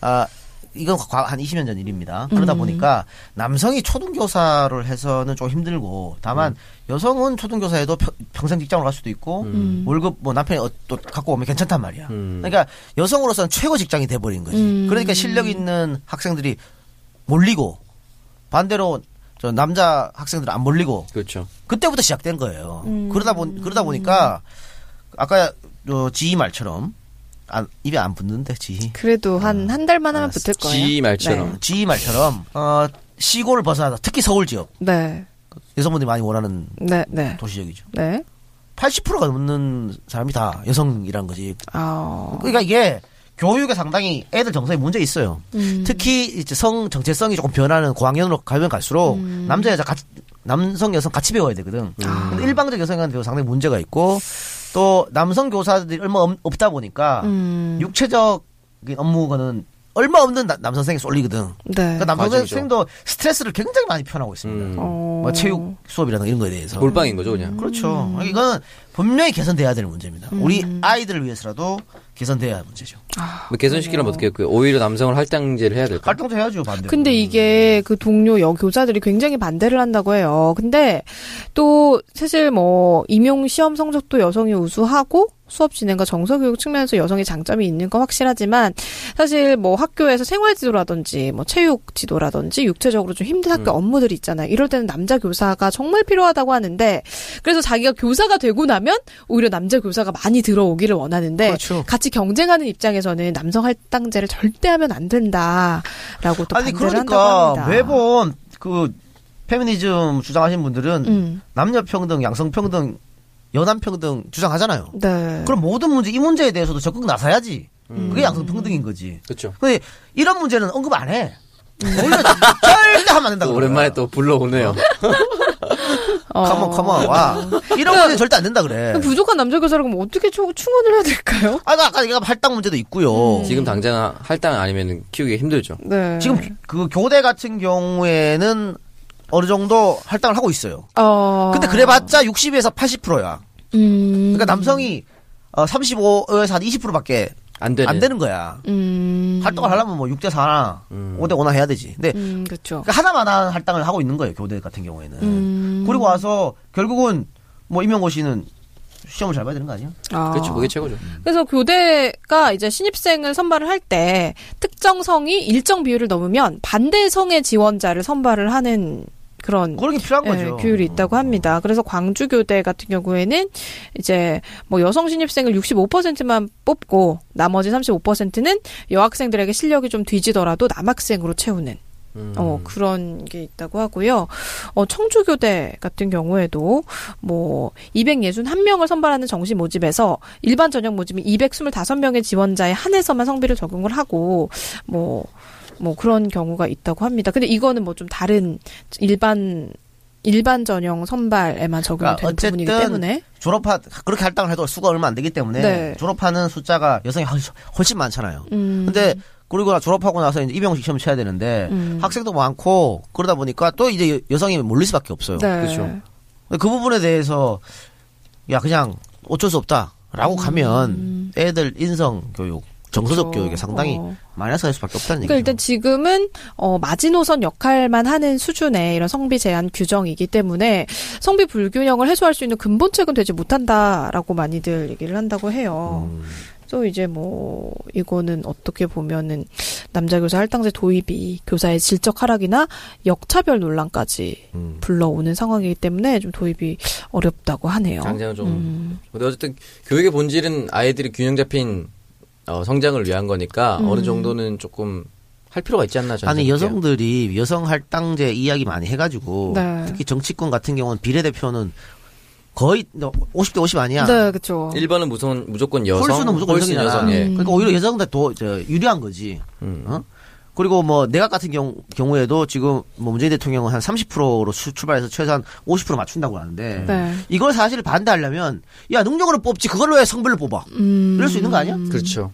아 이건 과- 한 20년 전 일입니다. 그러다 음. 보니까 남성이 초등 교사를 해서는 좀 힘들고 다만 음. 여성은 초등 교사에도 평- 평생 직장을 갈 수도 있고 음. 월급 뭐 남편이 어- 또 갖고 오면 괜찮단 말이야. 그러니까 여성으로서는 최고 직장이 돼 버린 거지. 음. 그러니까 실력 있는 학생들이 몰리고 반대로 저 남자 학생들은 안 몰리고 그렇죠. 그때부터 시작된 거예요. 음. 그러다 보 그러다 보니까 아까 어, 지희 말처럼 안, 입에 안 붙는데 지희. 그래도 한 한 달만 하면 붙을 거예요. 지희 말처럼. 네. 지희 말처럼 어, 시골을 벗어나서 특히 서울 지역 네. 여성분들이 많이 원하는 네, 네. 도시적이죠. 네. 80%가 넘는 사람이 다 여성이란 거지. 아. 그러니까 이게 교육에 상당히 애들 정서에 문제 있어요. 음. 특히 이제 성 정체성이 조금 변하는 고학년으로 가면 갈수록 음. 남자 여자 같이 남성 여성 같이 배워야 되거든. 아. 근데 일방적 여성한테 상당히 문제가 있고 또 남성 교사들이 얼마 없- 없다 보니까 음. 육체적 업무는 얼마 없는 나- 남선생이 쏠리거든. 네. 그러니까 남성 과정이죠. 선생도 스트레스를 굉장히 많이 표현하고 있습니다. 음. 어. 뭐 체육 수업이라든가 이런 거에 대해서. 몰빵인 거죠, 그냥. 그렇죠. 이거는 분명히 개선돼야 될 문제입니다. 음. 우리 아이들을 위해서라도 개선돼야 할 문제죠. 뭐 개선시키려면 어떻게 했고요? 오히려 남성을 할당제를 해야 될까? 활동도 해야죠, 반대로. 근데 이게 그 동료 여교사들이 굉장히 반대를 한다고 해요. 근데 또 사실 뭐 임용 시험 성적도 여성이 우수하고 수업 진행과 정서 교육 측면에서 여성의 장점이 있는 건 확실하지만 사실 뭐 학교에서 생활 지도라든지 뭐 체육 지도라든지 육체적으로 좀 힘든 학교 업무들이 있잖아요. 이럴 때는 남자 교사가 정말 필요하다고 하는데 그래서 자기가 교사가 되고 나면 오히려 남자 교사가 많이 들어오기를 원하는데 그렇죠. 같이 경쟁하는 입장에서는 남성 할당제를 절대 하면 안 된다라고 또 아니 반대를 한다고 그러니까 합니다. 매번 그 페미니즘 주장하시는 분들은 음. 남녀 평등, 양성 평등, 여남 평등 주장하잖아요. 네. 그럼 모든 문제 이 문제에 대해서도 적극 나서야지. 그게 양성 평등인 거지. 그렇죠. 근데 이런 문제는 언급 안 해. 오히려 절대 하면 안 된다고. 또 오랜만에 또 불러오네요. 컴온 컴온 와. 이런 문제 절대 안 된다 그래. 부족한 남자 교사를 그럼 어떻게 추- 충원을 해야 될까요? 아, 아까 내가 할당 문제도 있고요. 지금 당장 할당 아니면 키우기 힘들죠. 네. 지금 그 교대 같은 경우에는 어느 정도 할당을 하고 있어요. 어. 근데 그래봤자 60에서 80%야. 음. 그러니까 남성이 어, 35에서 한 20%밖에 안 되는. 안 되는 거야. 음. 활동을 하려면 뭐 6대 4나 5대 5나 해야 되지. 근데 음, 그렇죠. 그러니까 하나마다 할당을 하고 있는 거예요. 교대 같은 경우에는. 음. 그리고 와서 결국은 뭐 임용고 씨는 시험을 잘 봐야 되는 거 아니야? 아. 그렇죠. 그게 최고죠. 그래서 교대가 이제 신입생을 선발을 할 때 특정 성이 일정 비율을 넘으면 반대 성의 지원자를 선발을 하는 그런 그런 게 필요한 예, 거죠. 규율이 있다고 합니다. 그래서 광주 교대 같은 경우에는 이제 뭐 여성 신입생을 65%만 뽑고 나머지 35%는 여학생들에게 실력이 좀 뒤지더라도 남학생으로 채우는 어, 그런 게 있다고 하고요. 어, 청주교대 같은 경우에도 뭐 261명을 선발하는 정시 모집에서 일반 전형 모집이 225명의 지원자에 한해서만 성비를 적용을 하고 뭐 뭐 그런 경우가 있다고 합니다. 근데 이거는 뭐 좀 다른 일반 일반 전형 선발에만 적용이 그러니까 되는 부분이기 때문에 졸업한 그렇게 할당을 해도 수가 얼마 안 되기 때문에 네. 졸업하는 숫자가 여성이 훨- 훨씬 많잖아요. 음. 근데 그리고 나 졸업하고 나서 이제 입영 시험 쳐야 되는데 음. 학생도 많고 그러다 보니까 또 이제 여- 여성이 몰릴 수밖에 없어요. 네. 그렇죠. 근데 그 부분에 대해서 야 그냥 어쩔 수 없다라고 가면 애들 인성 교육, 정서적 음. 그렇죠. 교육에 상당히 어. 마이너스가 될 수밖에 없다는 그러니까 얘기죠. 일단 지금은 어, 마지노선 역할만 하는 수준의 이런 성비 제한 규정이기 때문에 성비 불균형을 해소할 수 있는 근본책은 되지 못한다라고 많이들 얘기를 한다고 해요. 음. 그래서 이제 뭐 이거는 어떻게 보면은 남자 교사 할당제 도입이 교사의 질적 하락이나 역차별 논란까지 음. 불러오는 상황이기 때문에 좀 도입이 어렵다고 하네요. 당장은 좀. 음. 근데 어쨌든 교육의 본질은 아이들이 균형 잡힌 어, 성장을 위한 거니까 음. 어느 정도는 조금 할 필요가 있지 않나 저는 아니. 여성들이 여성 할당제 이야기 많이 해가지고 네. 특히 정치권 같은 경우는 비례대표는 거의 50대 50 아니야. 네, 그렇죠. 1번은 무조건, 무조건 여성, 홀수는 무조건 홀수는 여성이잖아. 여성에. 그러니까 오히려 여성들 더 저, 유리한 거지. 음. 어? 그리고 뭐 내각 같은 경우, 경우에도 지금 뭐 문재인 대통령은 한 30%로 수- 출발해서 최소한 50% 맞춘다고 하는데 네. 이걸 사실 반대하려면 야 능력으로 뽑지 그걸로 왜 성별로 뽑아? 음. 이럴 수 있는 거 아니야? 그렇죠.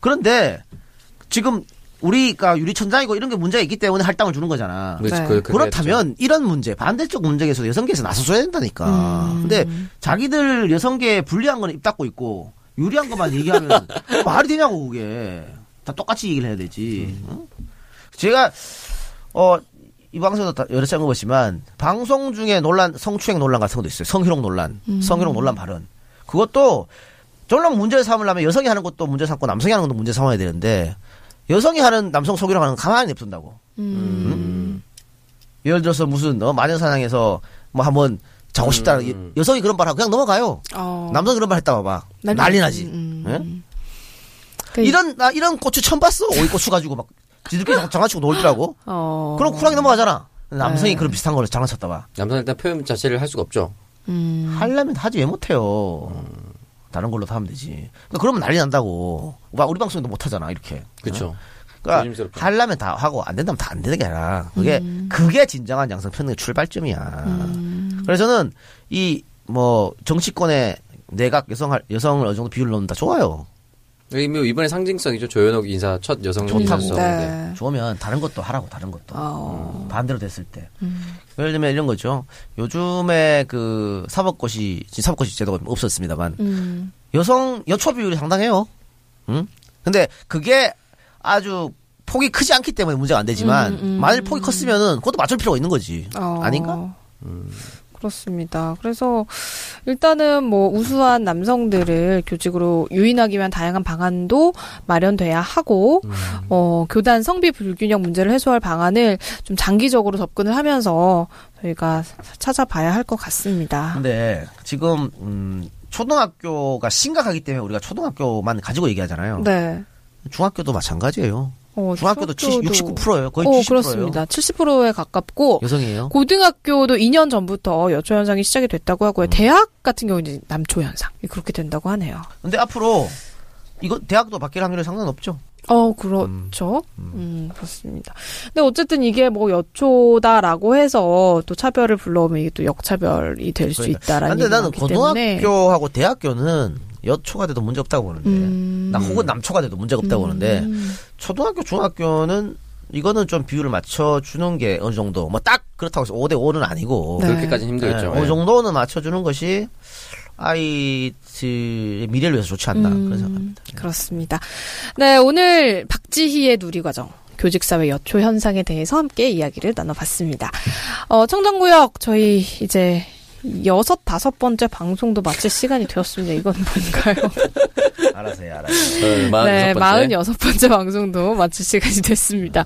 그런데 지금 우리가 유리천장이고 이런 게 문제가 있기 때문에 할당을 주는 거잖아. 네. 그- 그렇다면 이런 문제 반대쪽 문제에서 여성계에서 나서줘야 된다니까. 근데 자기들 여성계에 불리한 거는 입 닫고 있고 유리한 것만 얘기하면 *laughs* 말이 되냐고 그게 다 똑같이 얘기를 해야 되지. 어? 제가 어. 이 방송에서 다 여러 차례 먹었지만 방송 중에 논란 성추행 논란 같은 것도 있어요. 성희롱 논란, 성희롱 논란 발언. 그것도 전랑 문제를 삼으려면 여성이 하는 것도 문제 삼고 남성이 하는 것도 문제 삼아야 되는데 여성이 하는 남성 성희롱 하는 건 가만히 냅둔다고. 응? 예를 들어서 무슨 어, 마녀사냥에서 뭐 한번 자고 싶다 음. 여성이 그런 말 하고 그냥 넘어가요. 어. 남성이 그런 말 했다 봐봐 난리 난리 나지. 나 지. 음. 예? 그- 이런 나 이런 고추 처음 봤어. 오이 고추 가지고 막 지들끼리 장난치고 놀더라고. *laughs* 어. 그럼 쿨하게 넘어가잖아. 남성이 네. 그런 비슷한 걸 장난쳤다 봐. 남성 일단 표현 자체를 할 수가 없죠. 음. 하려면 하지 왜 못해요. 다른 걸로 다 하면 되지. 그러니까 그러면 난리 난다고. 막 우리 방송도 못 하잖아 이렇게. 그렇죠. 그러니까 조심스럽게. 하려면 다 하고 안 된다면 다 안 되는 게 아니라 그게 그게 진정한 양성 평등의 출발점이야. 그래서 저는 이 뭐 정치권에 내각 여성 할- 여성을 어느 정도 비율 넣는다 좋아요. 뭐 이번에 상징성이죠. 조현옥 인사 첫 여성 좋다고. 인사성. 네. 좋으면 다른 것도 하라고 다른 것도 어. 음, 반대로 됐을 때 음. 예를 들면 이런 거죠 요즘에 그 사법고시 사법고시 제도가 없었습니다만 음. 여성 여초 비율이 상당해요 응? 근데 그게 아주 폭이 크지 않기 때문에 문제가 안 되지만 음, 음, 만일 폭이 컸으면은 그것도 맞출 필요가 있는 거지 어. 아닌가? 그렇습니다. 그래서 일단은 뭐 우수한 남성들을 교직으로 유인하기 위한 다양한 방안도 마련돼야 하고 어 교단 성비 불균형 문제를 해소할 방안을 좀 장기적으로 접근을 하면서 저희가 찾아봐야 할 것 같습니다. 근데 지금 음, 초등학교가 심각하기 때문에 우리가 초등학교만 가지고 얘기하잖아요. 네. 중학교도 마찬가지예요. 어, 중학교도 70, 중학교도- 69%예요. 거의 어, 70%예요. 그렇습니다. 70%에 가깝고 여성이에요. 고등학교도 2년 전부터 여초 현상이 시작이 됐다고 음. 하고요. 대학 같은 경우는 이제 남초 현상 그렇게 된다고 하네요. 근데 앞으로 이거 대학도 바뀔 확률이 상당히 높죠. 어, 그렇죠. 음, 그렇습니다. 근데 어쨌든 이게 뭐 여초다라고 해서 또 차별을 불러오면 이게 또 역차별이 될수 그러니까. 있다라는 근데 나는 고등학교하고 대학교는 여초가 돼도 문제 없다고 보는데, 음. 나 혹은 남초가 돼도 문제가 없다고 보는데, 초등학교, 중학교는 이거는 좀 비율을 맞춰주는 게 어느 정도, 뭐 딱 그렇다고 해서 5대 5는 아니고. 네. 그렇게까지는 힘들죠. 어느 네. 정도는 맞춰주는 것이 아이들의 미래를 위해서 좋지 않나. 음. 그런 생각합니다. 그렇습니다. 네, 오늘 박지희의 누리과정. 교직사회 여초 현상에 대해서 함께 이야기를 나눠봤습니다. 어, 청정구역, 저희 이제 여섯, 다섯 번째 방송도 마칠 시간이 되었습니다. 이건 뭔가요? *laughs* 알아서요, 알아서요. 네, 46번째 방송도 마칠 시간이 됐습니다.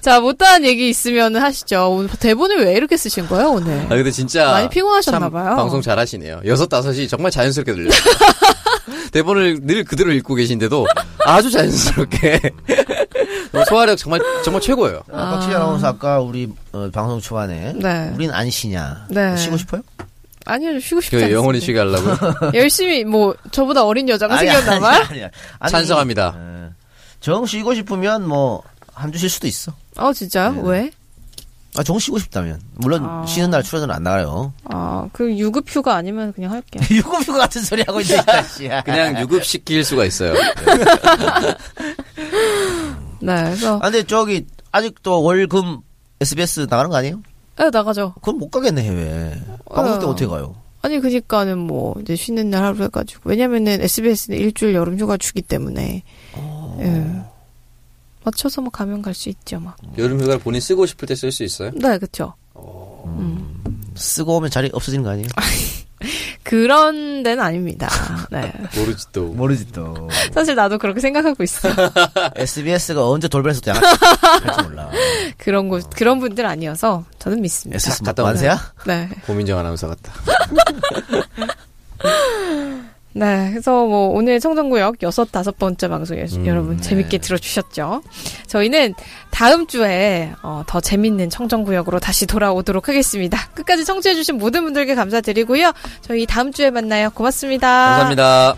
자, 못다한 얘기 있으면 하시죠. 오늘 대본을 왜 이렇게 쓰신 거예요, 오늘? 아 근데 진짜 많이 피곤하셨나 참 봐요. 방송 잘 하시네요. 여섯 다섯이 정말 자연스럽게 들려요. *laughs* 대본을 늘 그대로 읽고 계신데도 아주 자연스럽게 *laughs* 소화력 정말 정말 최고예요. 아, 박지희 아나운서 아까 우리 어, 방송 초반에 네. 우린 안 쉬냐 네. 쉬고 싶어요? 아니요, 쉬고 싶지 그 않습니다. 영원히 쉬게 하려고 *laughs* 열심히, 뭐, 저보다 어린 여자가 아니, 생겼나 봐요? 아니, 아니, 아니. 찬성합니다. 예. 정 쉬고 싶으면 뭐 한 주 쉴 수도 있어. 어, 진짜요? 네. 왜? 아, 정 쉬고 싶다면 물론 아. 쉬는 날 출연은 안 나가요. 아, 그 유급 휴가 아니면 그냥 할게요. *laughs* 유급 휴가 같은 소리 하고 있네, 이 자식아. 그냥 유급 시킬 수가 있어요. *laughs* 네, 그래서. 아, 근데 저기 아직도 월금 SBS 나가는 거 아니에요? 네, 나가죠. 그럼 못 가겠네 해외. 방송 때 어. 어떻게 가요? 아니, 그니까는 뭐, 이제 쉬는 날 하루 해가지고. 왜냐면은 SBS는 일주일 여름 휴가 주기 때문에. 예. 맞춰서 뭐 가면 갈 수 있죠, 막. 여름 휴가를 본인 쓰고 싶을 때 쓸 수 있어요? 네, 그쵸. 쓰고 오면 자리 없어지는 거 아니에요? *laughs* 그런 데는 아닙니다. 네. *laughs* 모르지 또. 모르지 또. 사실 나도 그렇게 생각하고 있어. *laughs* SBS가 언제 돌변해서 또 양할지 몰라. 그런 곳, 그런 분들 아니어서 저는 믿습니다. SS 갔다 완세야? 네. 고민정 아나운서 같다. 네, 그래서 뭐 오늘 청정구역 여섯 다섯 번째 방송 여- 음, 여러분 네. 재밌게 들어주셨죠? 저희는 다음 주에 어, 더 재밌는 청정구역으로 다시 돌아오도록 하겠습니다. 끝까지 청취해주신 모든 분들께 감사드리고요. 저희 다음 주에 만나요. 고맙습니다. 감사합니다.